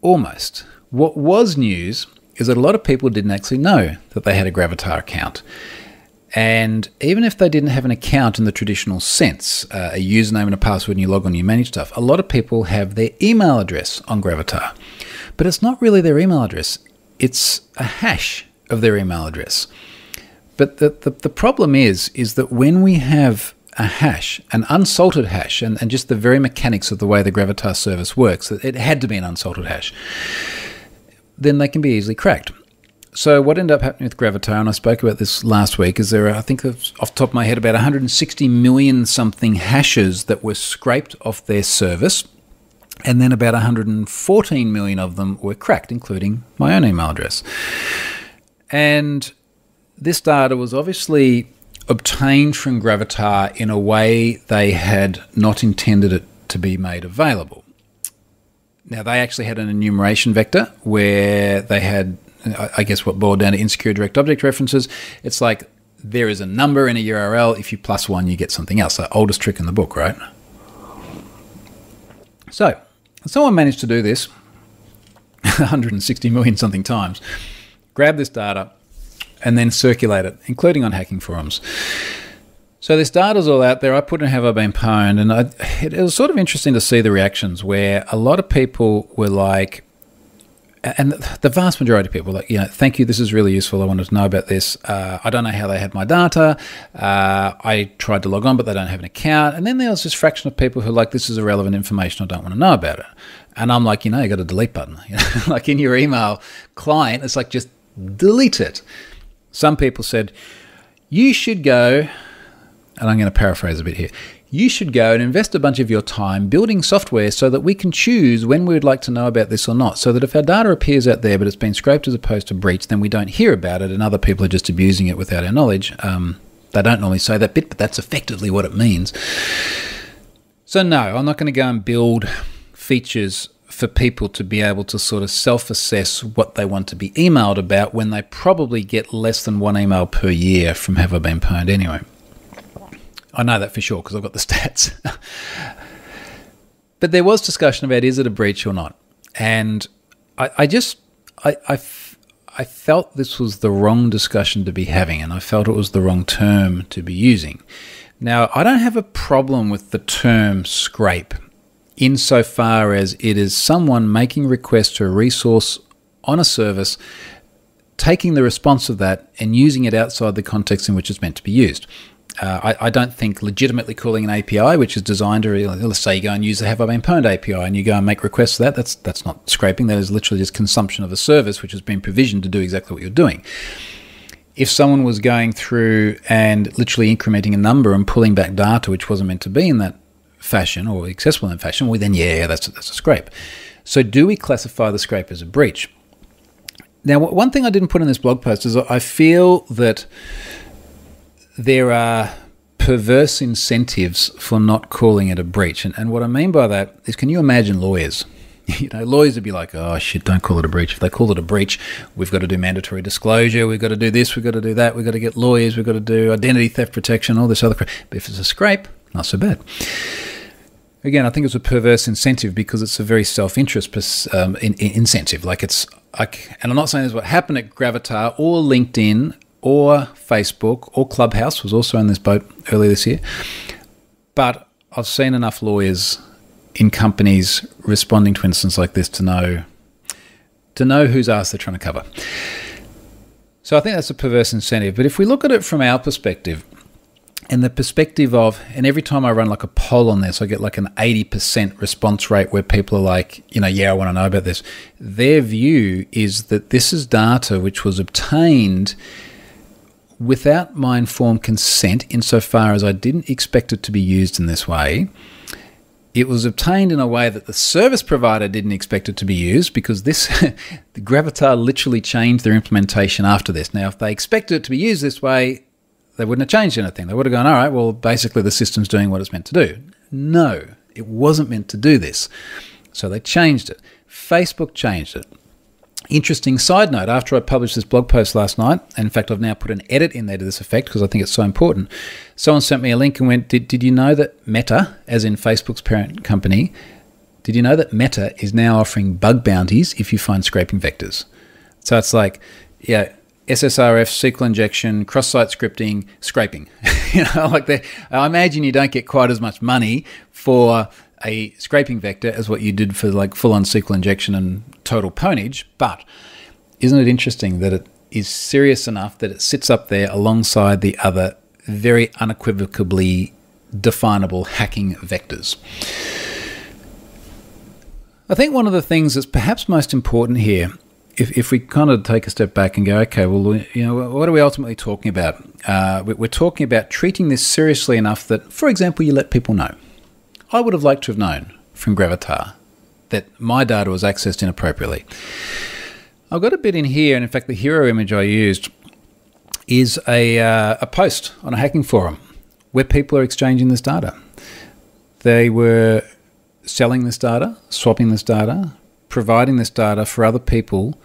Almost. What was news is that a lot of people didn't actually know that they had a Gravatar account. And even if they didn't have an account in the traditional sense, uh, a username and a password, and you log on, you manage stuff, a lot of people have their email address on Gravatar. But it's not really their email address, it's a hash of their email address. But the, the, the, problem is, is that when we have a hash, an unsalted hash, and, and just the very mechanics of the way the Gravatar service works, it had to be an unsalted hash, then they can be easily cracked. So what ended up happening with Gravatar, and I spoke about this last week, is there are, I think uh, off the top of my head, about 160 million something hashes that were scraped off their service, and then about 114 million of them were cracked, including my own email address. And this data was obviously obtained from Gravatar in a way they had not intended it to be made available. Now, they actually had an enumeration vector where they had, I guess, what boiled down to insecure direct object references. It's like there is a number in a URL. If you plus one, you get something else. The oldest trick in the book, right? So, someone managed to do this 160 million something times. Grab this data, and then circulate it, including on hacking forums. So this data's all out there. I put in Have I Been Pwned, and I, it, it was sort of interesting to see the reactions where a lot of people were like, and the vast majority of people like, you know, thank you, this is really useful. I wanted to know about this. Uh, I don't know how they had my data. Uh, I tried to log on, but they don't have an account. And then there was this fraction of people who like, this is irrelevant information. I don't want to know about it. And I'm like, you know, you got a delete button. Like in your email client, it's like just delete it. Some people said, you should go, and I'm going to paraphrase a bit here, you should go and invest a bunch of your time building software so that we can choose when we would like to know about this or not. So that if our data appears out there but it's been scraped as opposed to breached, then we don't hear about it and other people are just abusing it without our knowledge. Um, they don't normally say that bit, but that's effectively what it means. So, no, I'm not going to go and build features for people to be able to sort of self assess what they want to be emailed about when they probably get less than one email per year from Have I Been Pwned anyway. I know that for sure because I've got the stats. but there was discussion about is it a breach or not. And I, I just, I, I, I felt this was the wrong discussion to be having and I felt it was the wrong term to be using. Now, I don't have a problem with the term scrape insofar as it is someone making request to a resource on a service, taking the response of that and using it outside the context in which it's meant to be used. Uh, I, I, don't think legitimately calling an API, which is designed to, let's say you go and use the Have I Been Pwned API and you go and make requests for that, that's, that's not scraping. That is literally just consumption of a service which has been provisioned to do exactly what you're doing. If someone was going through and literally incrementing a number and pulling back data which wasn't meant to be in that fashion or accessible in that fashion, well, then yeah, that's, that's a scrape. So, do we classify the scrape as a breach? Now, one thing I didn't put in this blog post is I feel that there are perverse incentives for not calling it a breach. And, and what I mean by that is can you imagine lawyers? You know, lawyers would be like, oh shit, don't call it a breach. If they call it a breach, we've got to do mandatory disclosure, we've got to do this, we've got to do that, we've got to get lawyers, we've got to do identity theft protection, all this other crap. But if it's a scrape, not so bad. Again, I think it's a perverse incentive because it's a very self-interest um, in, in incentive. Like it's, like, and I'm not saying this is what happened at Gravatar or LinkedIn or Facebook or Clubhouse was also in this boat earlier this year. But I've seen enough lawyers in companies responding to instances like this to know to know whose ass they're trying to cover. So I think that's a perverse incentive. But if we look at it from our perspective, and the perspective of, and every time I run like a poll on this, I get like an 80% response rate where people are like, you know, yeah, I want to know about this. Their view is that this is data which was obtained without my informed consent, insofar as I didn't expect it to be used in this way. It was obtained in a way that the service provider didn't expect it to be used because this the Gravatar literally changed their implementation after this. Now, if they expected it to be used this way, they wouldn't have changed anything. They would have gone, all right, well, basically the system's doing what it's meant to do. No, it wasn't meant to do this. So they changed it. Facebook changed it. Interesting side note after I published this blog post last night, and in fact, I've now put an edit in there to this effect because I think it's so important. Someone sent me a link and went, did, did you know that Meta, as in Facebook's parent company, did you know that Meta is now offering bug bounties if you find scraping vectors? So it's like, yeah, SSRF, SQL injection, cross-site scripting, scraping. you know, like I imagine you don't get quite as much money for a scraping vector as what you did for like full-on SQL injection and total pwnage. But isn't it interesting that it is serious enough that it sits up there alongside the other very unequivocally definable hacking vectors? I think one of the things that's perhaps most important here if, if we kind of take a step back and go, okay, well, you know, what are we ultimately talking about? Uh, we're talking about treating this seriously enough that, for example, you let people know. I would have liked to have known from Gravatar that my data was accessed inappropriately. I've got a bit in here, and in fact, the hero image I used is a, uh, a post on a hacking forum where people are exchanging this data. They were selling this data, swapping this data, providing this data for other people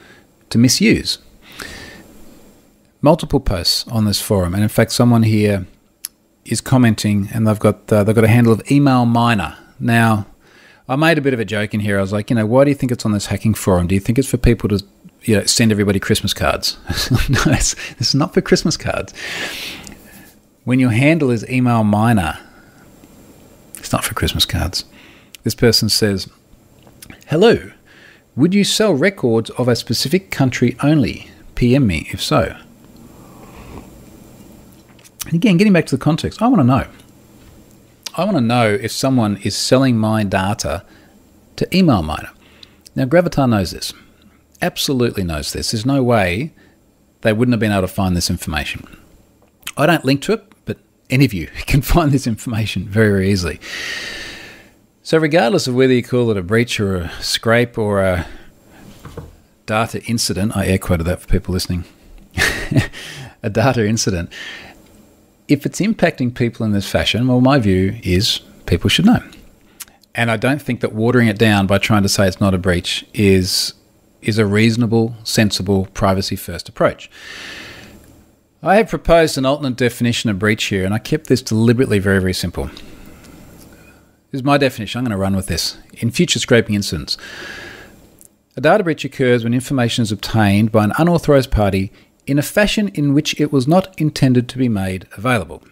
to misuse. Multiple posts on this forum, and in fact, someone here is commenting, and they've got uh, they've got a handle of email miner. Now, I made a bit of a joke in here. I was like, you know, why do you think it's on this hacking forum? Do you think it's for people to, you know, send everybody Christmas cards? no, it's, it's not for Christmas cards. When your handle is email miner, it's not for Christmas cards. This person says, "Hello, would you sell records of a specific country only? PM me if so. And again, getting back to the context, I want to know. I want to know if someone is selling my data to email miner. Now, Gravatar knows this. Absolutely knows this. There's no way they wouldn't have been able to find this information. I don't link to it, but any of you can find this information very, very easily. So, regardless of whether you call it a breach or a scrape or a data incident, I air quoted that for people listening, a data incident, if it's impacting people in this fashion, well, my view is people should know. And I don't think that watering it down by trying to say it's not a breach is is a reasonable, sensible, privacy first approach. I have proposed an alternate definition of breach here, and I kept this deliberately very, very simple. This is my definition. I'm going to run with this. In future scraping incidents, a data breach occurs when information is obtained by an unauthorized party in a fashion in which it was not intended to be made available.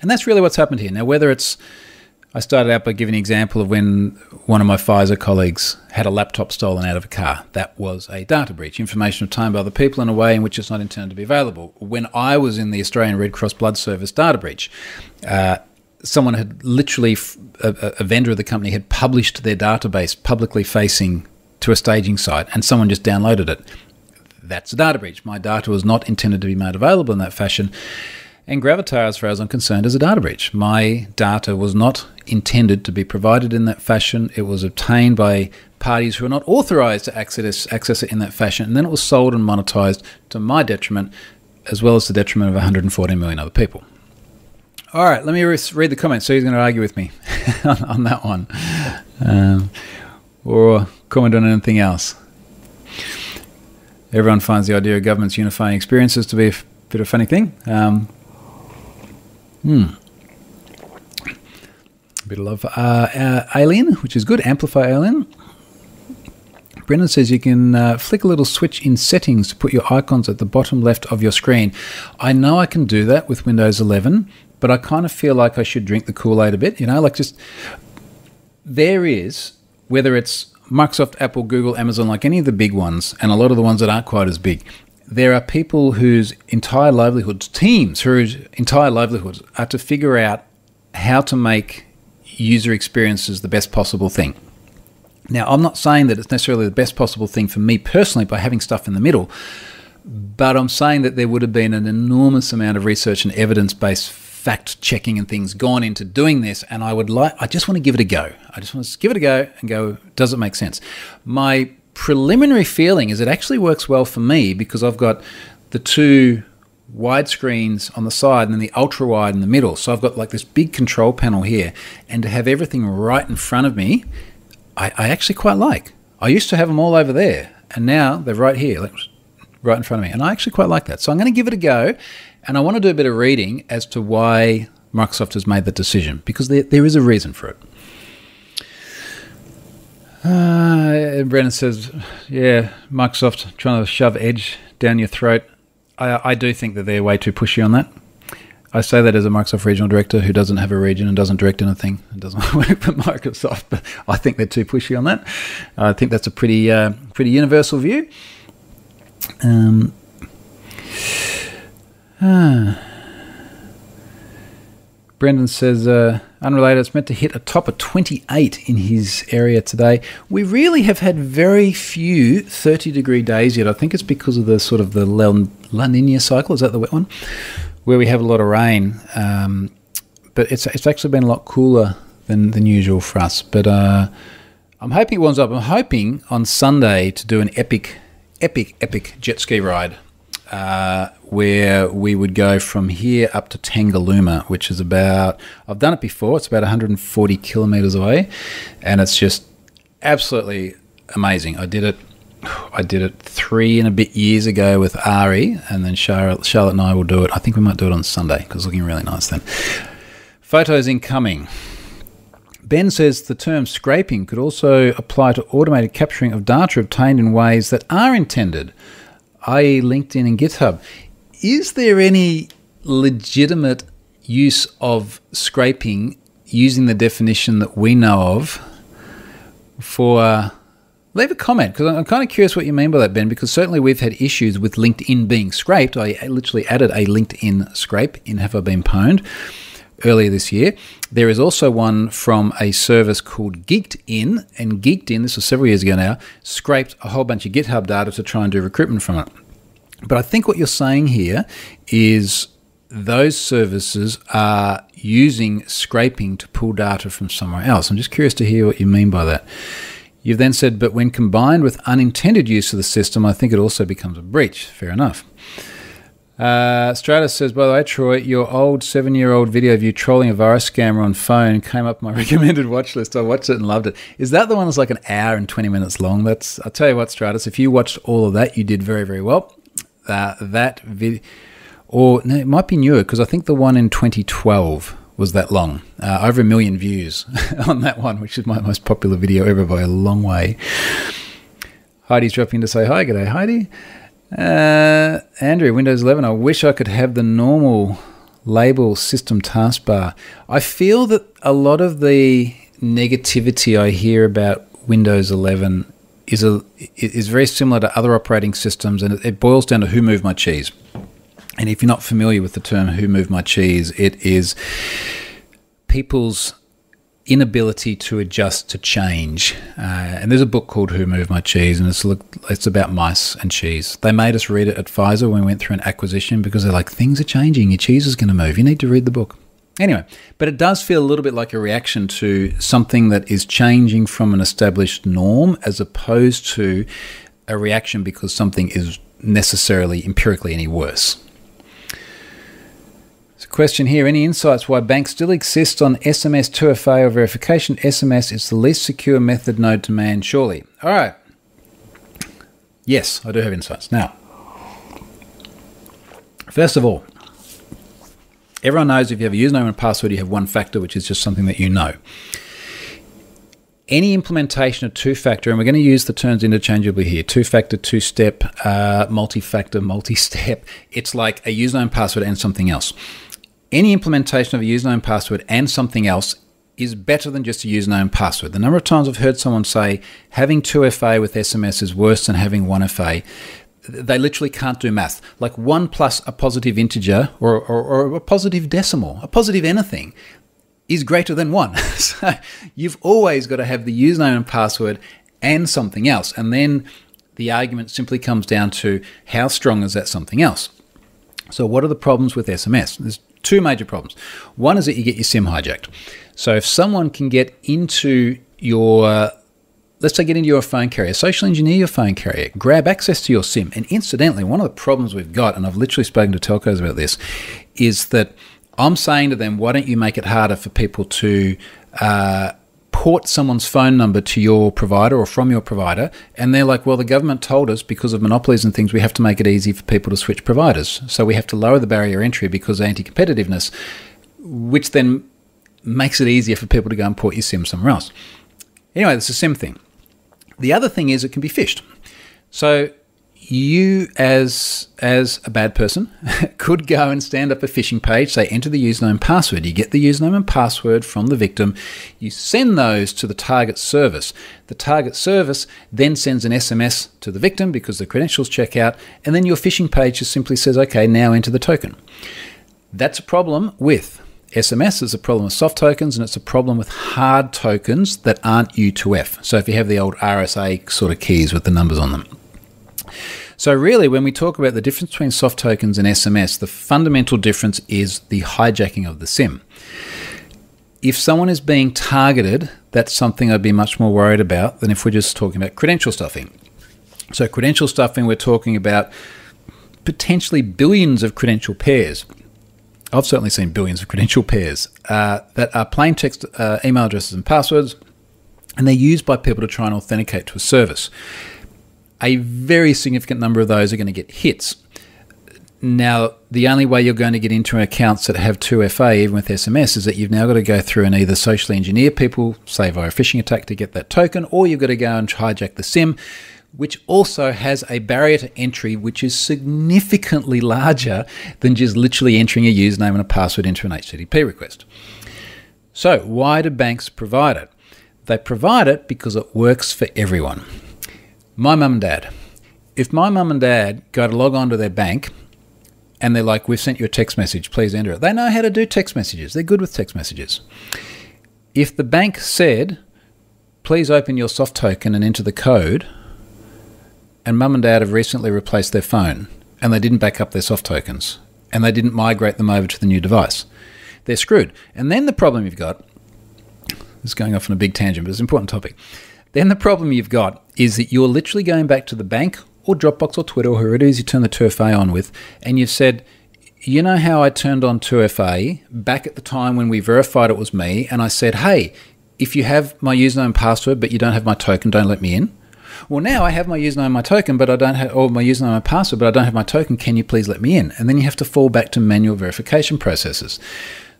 And that's really what's happened here. Now, whether it's I started out by giving an example of when one of my Pfizer colleagues had a laptop stolen out of a car. That was a data breach, information obtained by other people in a way in which it's not intended to be available. When I was in the Australian Red Cross Blood Service data breach, uh, someone had literally, a, a vendor of the company had published their database publicly facing to a staging site, and someone just downloaded it. That's a data breach. My data was not intended to be made available in that fashion. And Gravatar, as far as I'm concerned, is a data breach. My data was not intended to be provided in that fashion. It was obtained by parties who are not authorized to access, access it in that fashion. And then it was sold and monetized to my detriment, as well as the detriment of 140 million other people. All right, let me read the comments. So he's going to argue with me on, on, that one. Um, or comment on anything else. Everyone finds the idea of governments unifying experiences to be a bit of a funny thing. Um, Hmm. A bit of love uh, uh, Alien, which is good. AmpliFi Alien. Brendan says you can uh, flick a little switch in settings to put your icons at the bottom left of your screen. I know I can do that with Windows 11, but I kind of feel like I should drink the Kool Aid a bit. You know, like just there is, whether it's Microsoft, Apple, Google, Amazon, like any of the big ones, and a lot of the ones that aren't quite as big, there are people whose entire livelihoods, teams whose entire livelihoods are to figure out how to make user experiences the best possible thing. Now, I'm not saying that it's necessarily the best possible thing for me personally by having stuff in the middle, but I'm saying that there would have been an enormous amount of research and evidence based fact checking and things gone into doing this and I would like I just want to give it a go. I just want to give it a go and go does it make sense? My preliminary feeling is it actually works well for me because I've got the two wide screens on the side and then the ultra wide in the middle. So I've got like this big control panel here, and to have everything right in front of me, I, I actually quite like. I used to have them all over there, and now they're right here, like right in front of me, and I actually quite like that. So I'm going to give it a go, and I want to do a bit of reading as to why Microsoft has made that decision because there, there is a reason for it. Uh, Brennan says, "Yeah, Microsoft trying to shove Edge down your throat. I, I do think that they're way too pushy on that. I say that as a Microsoft regional director who doesn't have a region and doesn't direct anything and doesn't work for Microsoft, but I think they're too pushy on that. I think that's a pretty uh, pretty universal view. Um, Brendan says, uh, unrelated, it's meant to hit a top of 28 in his area today. We really have had very few 30 degree days yet. I think it's because of the sort of the La Nina cycle. Is that the wet one? Where we have a lot of rain. Um, but it's, it's actually been a lot cooler than, than usual for us. But uh, I'm hoping it warms up. I'm hoping on Sunday to do an epic, epic, epic jet ski ride uh, where we would go from here up to Tangalooma, which is about, I've done it before, it's about 140 kilometers away, and it's just absolutely amazing. I did it. I did it three and a bit years ago with Ari, and then Charlotte and I will do it. I think we might do it on Sunday because it's looking really nice then. Photos incoming. Ben says the term scraping could also apply to automated capturing of data obtained in ways that are intended i.e., LinkedIn and GitHub. Is there any legitimate use of scraping using the definition that we know of for. Leave a comment because I'm kind of curious what you mean by that, Ben. Because certainly we've had issues with LinkedIn being scraped. I literally added a LinkedIn scrape in Have I Been Pwned earlier this year. There is also one from a service called GeekedIn, and GeekedIn, this was several years ago now, scraped a whole bunch of GitHub data to try and do recruitment from it. But I think what you're saying here is those services are using scraping to pull data from somewhere else. I'm just curious to hear what you mean by that. You've then said, but when combined with unintended use of the system, I think it also becomes a breach. Fair enough. Uh, Stratus says, by the way, Troy, your old seven year old video of you trolling a virus scammer on phone came up my recommended watch list. I watched it and loved it. Is that the one that's like an hour and 20 minutes long? That's, I'll tell you what, Stratus, if you watched all of that, you did very, very well. Uh, that video, or no, it might be newer because I think the one in 2012 was that long. Uh, over a million views on that one, which is my most popular video ever by a long way. Heidi's dropping to say hi. G'day, Heidi. Uh, Andrew, Windows 11. I wish I could have the normal label system taskbar. I feel that a lot of the negativity I hear about Windows 11 is a is very similar to other operating systems, and it boils down to who moved my cheese. And if you're not familiar with the term "who moved my cheese," it is people's inability to adjust to change. Uh, and there's a book called Who Moved My Cheese, and it's it's about mice and cheese. They made us read it at Pfizer when we went through an acquisition because they're like, things are changing, your cheese is going to move. You need to read the book. Anyway, but it does feel a little bit like a reaction to something that is changing from an established norm as opposed to a reaction because something is necessarily empirically any worse. Question here Any insights why banks still exist on SMS 2FA or verification? SMS is the least secure method known to man, surely. All right. Yes, I do have insights. Now, first of all, everyone knows if you have a username and password, you have one factor, which is just something that you know. Any implementation of two factor, and we're going to use the terms interchangeably here two factor, two step, uh, multi factor, multi step, it's like a username, password, and something else any implementation of a username password and something else is better than just a username password. The number of times I've heard someone say having 2FA with SMS is worse than having 1FA, they literally can't do math. Like 1 plus a positive integer or, or, or a positive decimal, a positive anything, is greater than 1. so you've always got to have the username and password and something else. And then the argument simply comes down to how strong is that something else. So, what are the problems with SMS? There's two major problems. One is that you get your SIM hijacked. So if someone can get into your let's say get into your phone carrier, social engineer your phone carrier, grab access to your SIM. And incidentally, one of the problems we've got, and I've literally spoken to telcos about this, is that I'm saying to them, why don't you make it harder for people to uh, port someone's phone number to your provider or from your provider, and they're like, well, the government told us because of monopolies and things, we have to make it easy for people to switch providers. So we have to lower the barrier entry because of anti competitiveness, which then makes it easier for people to go and port your SIM somewhere else. Anyway, that's a SIM thing. The other thing is it can be phished. So you as as a bad person could go and stand up a phishing page say enter the username and password you get the username and password from the victim you send those to the target service the target service then sends an sms to the victim because the credentials check out and then your phishing page just simply says okay now enter the token that's a problem with SMS is a problem with soft tokens and it's a problem with hard tokens that aren't U2F. So if you have the old RSA sort of keys with the numbers on them. So, really, when we talk about the difference between soft tokens and SMS, the fundamental difference is the hijacking of the SIM. If someone is being targeted, that's something I'd be much more worried about than if we're just talking about credential stuffing. So, credential stuffing, we're talking about potentially billions of credential pairs. I've certainly seen billions of credential pairs uh, that are plain text uh, email addresses and passwords, and they're used by people to try and authenticate to a service a very significant number of those are going to get hits. Now, the only way you're going to get into accounts that have 2FA, even with SMS, is that you've now got to go through and either socially engineer people, say via a phishing attack to get that token, or you've got to go and hijack the SIM, which also has a barrier to entry which is significantly larger than just literally entering a username and a password into an HTTP request. So, why do banks provide it? They provide it because it works for everyone. My mum and dad. If my mum and dad go to log on to their bank and they're like, We've sent you a text message, please enter it, they know how to do text messages. They're good with text messages. If the bank said, Please open your soft token and enter the code, and mum and dad have recently replaced their phone and they didn't back up their soft tokens, and they didn't migrate them over to the new device. They're screwed. And then the problem you've got is going off on a big tangent, but it's an important topic. Then the problem you've got is that you're literally going back to the bank or Dropbox or Twitter or whoever it is you turn the 2FA on with, and you've said, you know how I turned on 2FA back at the time when we verified it was me, and I said, hey, if you have my username and password but you don't have my token, don't let me in. Well, now I have my username and my token, but I don't have, or my username and my password, but I don't have my token. Can you please let me in? And then you have to fall back to manual verification processes.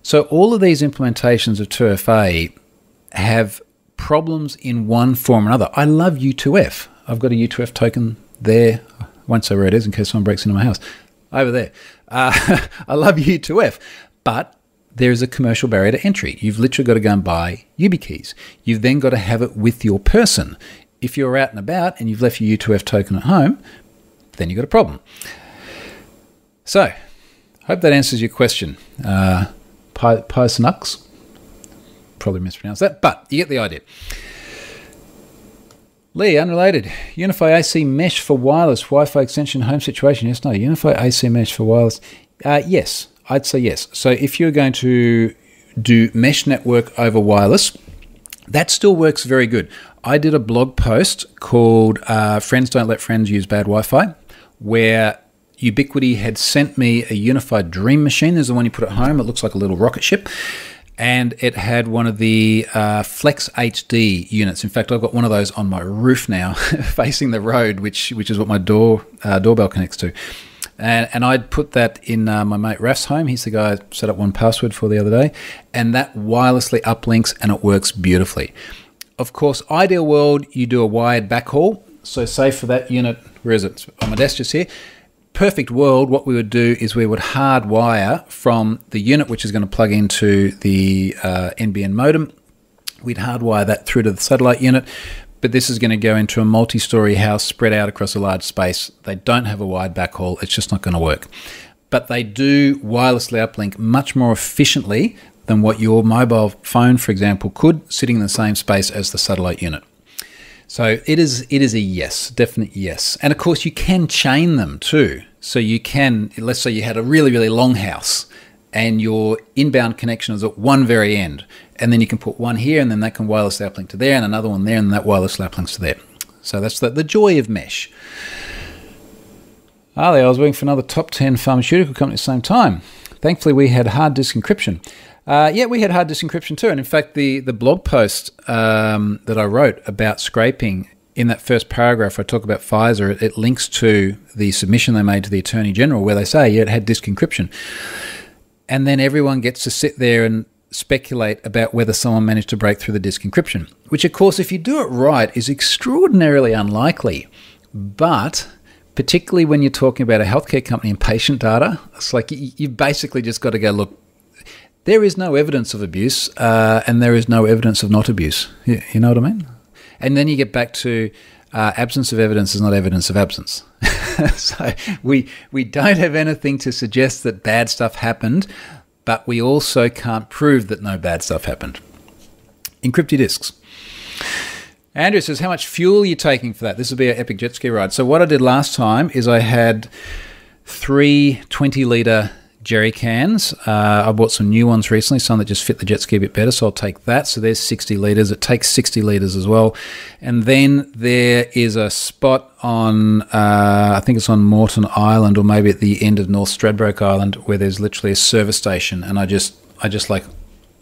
So all of these implementations of 2FA have problems in one form or another. I love U2F. I've got a U2F token there. I won't say where it is in case someone breaks into my house. Over there. Uh, I love U2F, but there is a commercial barrier to entry. You've literally got to go and buy YubiKeys. You've then got to have it with your person. If you're out and about and you've left your U2F token at home, then you've got a problem. So, hope that answers your question. Uh, Pysnux, probably mispronounced that, but you get the idea. Lee, unrelated. UniFi AC mesh for wireless Wi-Fi extension home situation. Yes, no. UniFi AC mesh for wireless. Uh, yes, I'd say yes. So if you're going to do mesh network over wireless, that still works very good. I did a blog post called uh, "Friends Don't Let Friends Use Bad Wi-Fi," where Ubiquiti had sent me a UniFi Dream Machine. There's the one you put at home. It looks like a little rocket ship and it had one of the uh, Flex HD units. In fact, I've got one of those on my roof now, facing the road, which which is what my door uh, doorbell connects to. And, and I'd put that in uh, my mate Raf's home. He's the guy I set up 1Password for the other day, and that wirelessly uplinks and it works beautifully. Of course, ideal world, you do a wired backhaul. So, say for that unit, where is it? On my desk just here perfect world, what we would do is we would hardwire from the unit, which is going to plug into the uh, NBN modem. We'd hardwire that through to the satellite unit, but this is going to go into a multi story house spread out across a large space. They don't have a wide backhaul, it's just not going to work. But they do wirelessly uplink much more efficiently than what your mobile phone, for example, could, sitting in the same space as the satellite unit. So it is it is a yes, definite yes. And of course you can chain them too. So you can let's say you had a really really long house and your inbound connection is at one very end and then you can put one here and then that can wireless uplink to there and another one there and that wireless uplinks to there. So that's the, the joy of mesh. Ah, Ali, I was working for another top 10 pharmaceutical company at the same time. Thankfully, we had hard disk encryption. Uh, yeah, we had hard disk encryption too. And in fact, the, the blog post um, that I wrote about scraping, in that first paragraph, I talk about Pfizer. It, it, links to the submission they made to the Attorney General where they say, yeah, it had disk encryption. And then everyone gets to sit there and speculate about whether someone managed to break through the disk encryption, which, of course, if you do it right, is extraordinarily unlikely. But particularly when you're talking about a healthcare company and patient data, it's like you, have basically just got to go look there is no evidence of abuse uh, and there is no evidence of not abuse. You, you, know what I mean? And then you get back to uh, absence of evidence is not evidence of absence. so we we don't have anything to suggest that bad stuff happened, but we also can't prove that no bad stuff happened. Encrypted disks. Andrew says, How much fuel are you taking for that? This will be an epic jet ski ride. So, what I did last time is I had three 20 litre jerry cans. Uh, I bought some new ones recently, some that just fit the jet ski a bit better, so I'll take that. So there's 60 litres. It takes 60 litres as well. And then there is a spot on, uh, I think it's on Moreton Island or maybe at the end of North Stradbroke Island where there's literally a service station. And I just, I just like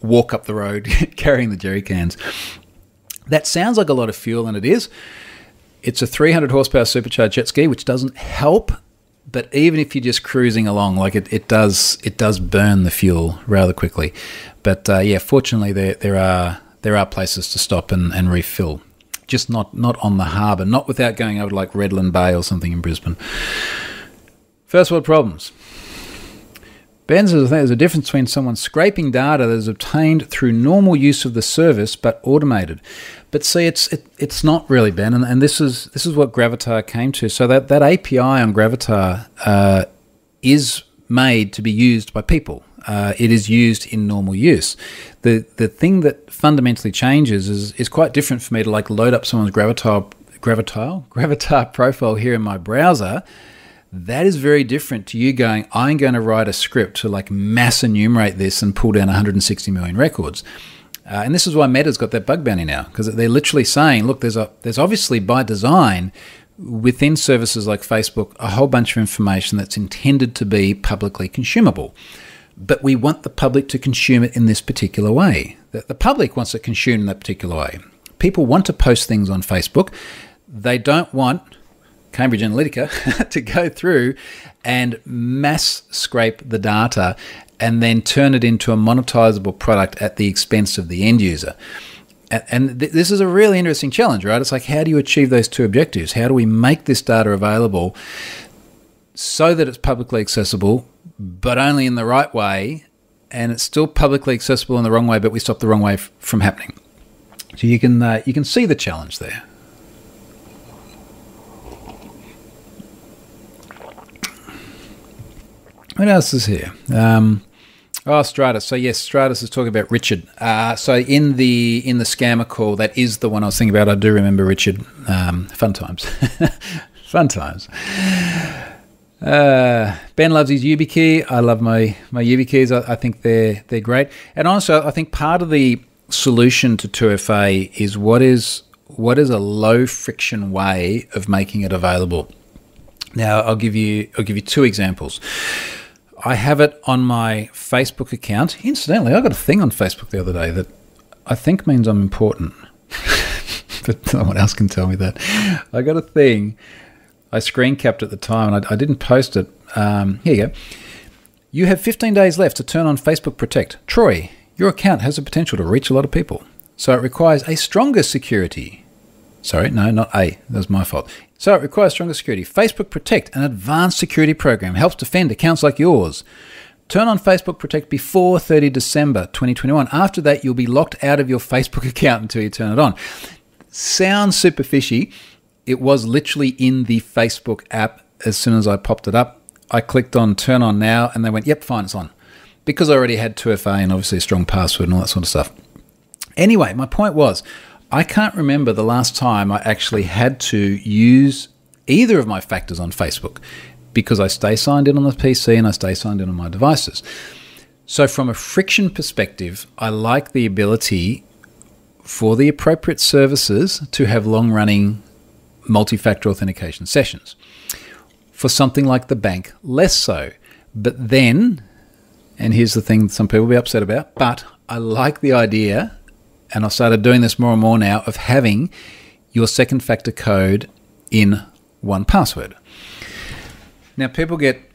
walk up the road carrying the jerry cans. That sounds like a lot of fuel, and it is. It's a 300 horsepower supercharged jet ski, which doesn't help but even if you're just cruising along, like it, it does it does burn the fuel rather quickly. But uh, yeah, fortunately there there are there are places to stop and, and refill. Just not not on the harbour, not without going over like Redland Bay or something in Brisbane. First world problems. Ben says there's a difference between someone scraping data that is obtained through normal use of the service but automated. But see, it's it, it's not really Ben, and, and this is this is what Gravatar came to. So that that API on Gravatar uh, is made to be used by people. Uh, it is used in normal use. The the thing that fundamentally changes is is quite different for me to like load up someone's Gravatar Gravatar Gravatar profile here in my browser That is very different to you going, I'm going to write a script to like mass enumerate this and pull down 160 million records. Uh, and this is why Meta's got that bug bounty now, because they're literally saying, look, there's a there's obviously by design within services like Facebook a whole bunch of information that's intended to be publicly consumable. But we want the public to consume it in this particular way. The, the public wants it consumed in that particular way. People want to post things on Facebook. They don't want Cambridge Analytica to go through and mass scrape the data and then turn it into a monetizable product at the expense of the end user. And th- this is a really interesting challenge, right? It's like, how do you achieve those two objectives? How do we make this data available so that it's publicly accessible, but only in the right way, and it's still publicly accessible in the wrong way, but we stop the wrong way f- from happening? So you can uh, you can see the challenge there. What else is here? Um, oh, Stratus. So yes, Stratus is talking about Richard. Uh, so in the in the scammer call, that is the one I was thinking about. I do remember Richard. Um, fun times, fun times. Uh, ben loves his YubiKey. I love my my YubiKeys. I, I think they're they're great. And also, I think part of the solution to 2FA is what is what is a low friction way of making it available. Now, I'll give you I'll give you two examples. I have it on my Facebook account. Incidentally, I got a thing on Facebook the other day that I think means I'm important, but no one else can tell me that. I got a thing. I screen capped at the time and I, I didn't post it. Um, here you go. You have 15 days left to turn on Facebook Protect. Troy, your account has the potential to reach a lot of people, so it requires a stronger security Sorry, no, not A. That was my fault. So it requires stronger security. Facebook Protect, an advanced security program, helps defend accounts like yours. Turn on Facebook Protect before 30 December 2021. After that, you'll be locked out of your Facebook account until you turn it on. Sounds super fishy. It was literally in the Facebook app as soon as I popped it up. I clicked on turn on now and they went, yep, fine, it's on. Because I already had 2FA and obviously a strong password and all that sort of stuff. Anyway, my point was I can't remember the last time I actually had to use either of my factors on Facebook because I stay signed in on the PC and I stay signed in on my devices. So, from a friction perspective, I like the ability for the appropriate services to have long running multi factor authentication sessions. For something like the bank, less so. But then, and here's the thing some people will be upset about, but I like the idea and I've started doing this more and more now, of having your second factor code in 1Password. Now, people get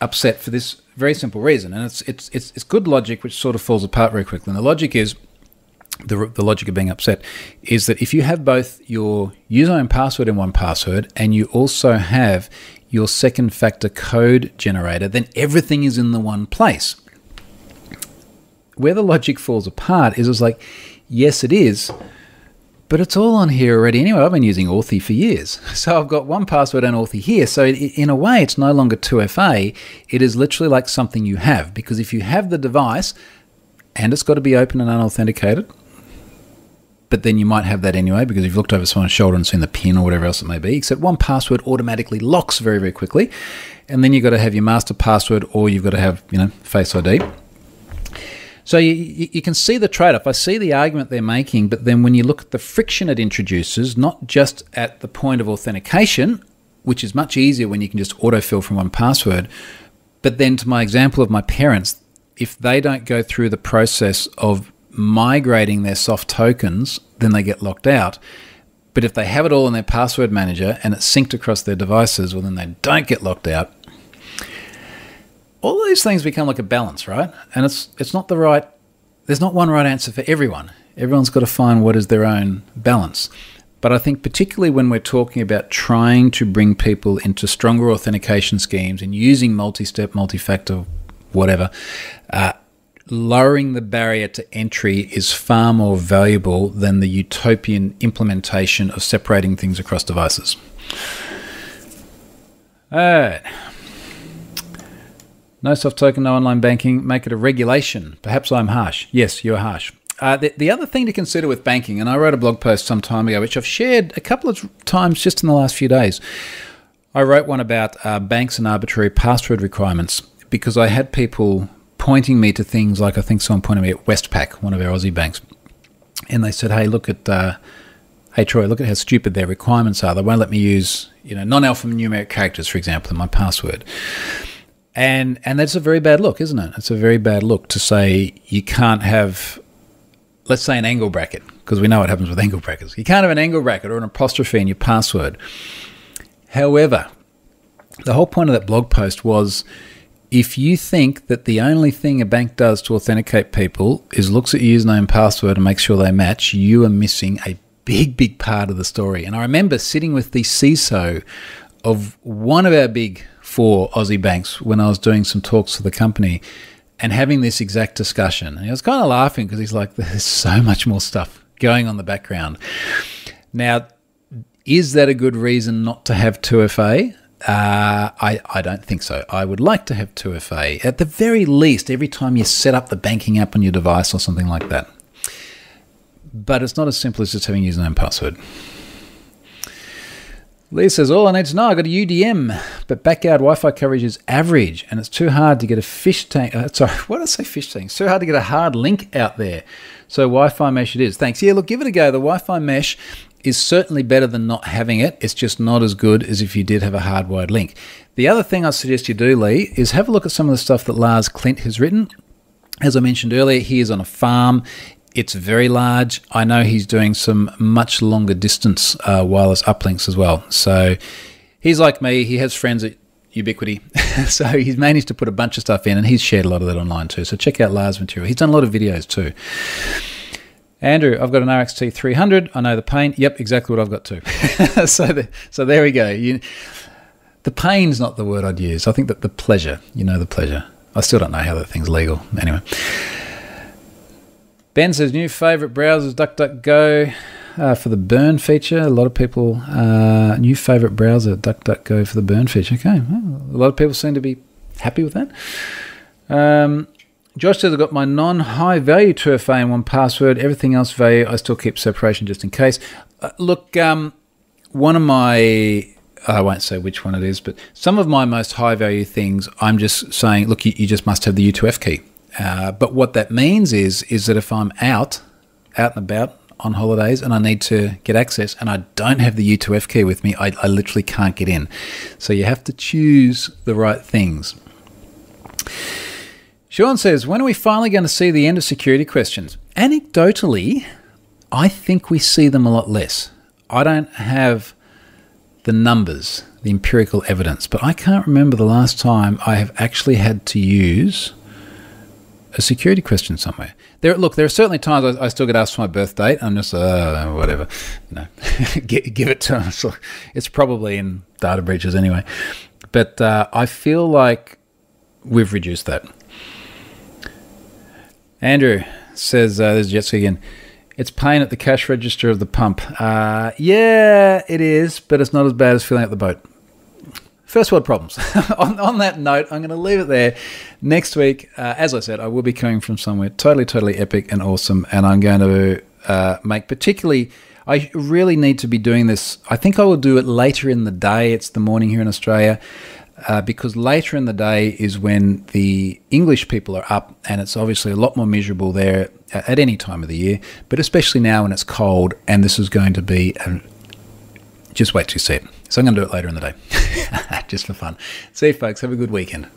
upset for this very simple reason, and it's, it's, it's, it's good logic which sort of falls apart very quickly. And the logic is the, the logic of being upset is that if you have both your username and password in 1Password and you also have your second factor code generator, then everything is in the one place. Where the logic falls apart is it's like Yes, it is. But it's all on here already anyway. I've been using Authy for years. So I've got 1Password and Authy here. So in a way, it's no longer 2FA. It is literally like something you have. Because if you have the device and it's got to be open and unauthenticated, but then you might have that anyway because you've looked over someone's shoulder and seen the pin or whatever else it may be. Except 1Password automatically locks very, very quickly. And then you've got to have your master password or you've got to have, you know, Face ID. So you, you can see the trade off. I see the argument they're making, but then when you look at the friction it introduces, not just at the point of authentication, which is much easier when you can just autofill from 1Password, but then to my example of my parents, if they don't go through the process of migrating their soft tokens, then they get locked out. But if they have it all in their password manager and it's synced across their devices, well, then they don't get locked out all these things become like a balance, right? And it's it's not the right. There's not one right answer for everyone. Everyone's got to find what is their own balance. But I think particularly when we're talking about trying to bring people into stronger authentication schemes and using multi-step, multi-factor, whatever, uh, lowering the barrier to entry is far more valuable than the utopian implementation of separating things across devices. All right. No soft token, no online banking. Make it a regulation. Perhaps I'm harsh. Yes, you're harsh. Uh, the, the other thing to consider with banking, and I wrote a blog post some time ago, which I've shared a couple of times just in the last few days. I wrote one about uh, banks and arbitrary password requirements because I had people pointing me to things like I think someone pointed me at Westpac, one of our Aussie banks, and they said, "Hey, look at." Uh, hey Troy, look at how stupid their requirements are. They won't let me use, you know, non-alphanumeric characters, for example, in my password. And and that's a very bad look, isn't it? It's a very bad look to say you can't have, let's say, an angle bracket, because we know what happens with angle brackets. You can't have an angle bracket or an apostrophe in your password. However, the whole point of that blog post was if you think that the only thing a bank does to authenticate people is looks at your username and password and makes sure they match, you are missing a big, big part of the story. And I remember sitting with the CISO of one of our big four Aussie banks when I was doing some talks for the company and having this exact discussion. And I was kind of laughing because he's like, there's so much more stuff going on the background. Now, is that a good reason not to have 2FA? Uh, I, I don't think so. I would like to have 2FA. At the very least, every time you set up the banking app on your device or something like that. But it's not as simple as just having username and password. Lee says, All I need to know, I've got a UDM, but backyard Wi Fi coverage is average, and it's too hard to get a fish tank. Uh, sorry, what did I say fish tank? It's too hard to get a hard link out there. So Wi Fi mesh it is. Thanks. Yeah, look, give it a go. The Wi Fi mesh is certainly better than not having it. It's just not as good as if you did have a hardwired link. The other thing I suggest you do, Lee, is have a look at some of the stuff that Lars Klint has written. As I mentioned earlier, he is on a farm. It's very large. I know he's doing some much longer distance uh, wireless uplinks as well. So he's like me. He has friends at Ubiquiti. so he's managed to put a bunch of stuff in and he's shared a lot of that online too. So check out Lars' material. He's done a lot of videos too. Andrew, I've got an RXT 300. I know the pain. Yep, exactly what I've got too. so, the, so there we go. You, the pain's not the word I'd use. I think that the pleasure, you know, the pleasure. I still don't know how that thing's legal. Anyway. Ben says new favourite browsers DuckDuckGo uh, for the burn feature. A lot of people uh, new favourite browser DuckDuckGo for the burn feature. Okay, well, a lot of people seem to be happy with that. Um, Josh says I've got my non-high value 2FA in 1Password. Everything else value I still keep separation just in case. Uh, look, um, one of my I won't say which one it is, but some of my most high value things, I'm just saying, look, you, you just must have the U2F key. Uh, but what that means is is that if I'm out, out and about on holidays and I need to get access and I don't have the U2F key with me, I, I literally can't get in. So you have to choose the right things. Sean says, when are we finally going to see the end of security questions? Anecdotally, I think we see them a lot less. I don't have the numbers, the empirical evidence, but I can't remember the last time I have actually had to use a security question somewhere. There, look, there are certainly times I, I still get asked for my birth date. I'm just, uh, whatever, you know, give, it to. So it's probably in data breaches anyway. But uh, I feel like we've reduced that. Andrew says, uh, there's Jetski again. It's pain at the cash register of the pump. Uh, yeah, it is, but it's not as bad as filling up the boat. First world problems. on, on, that note, I'm going to leave it there. Next week, uh, as I said, I will be coming from somewhere totally, totally epic and awesome, and I'm going to uh, make particularly. I really need to be doing this. I think I will do it later in the day. It's the morning here in Australia. Uh, because later in the day is when the English people are up, and it's obviously a lot more miserable there at any time of the year, but especially now when it's cold, and this is going to be a, just wait till you see it. So I'm going to do it later in the day, just for fun. See you, folks. Have a good weekend.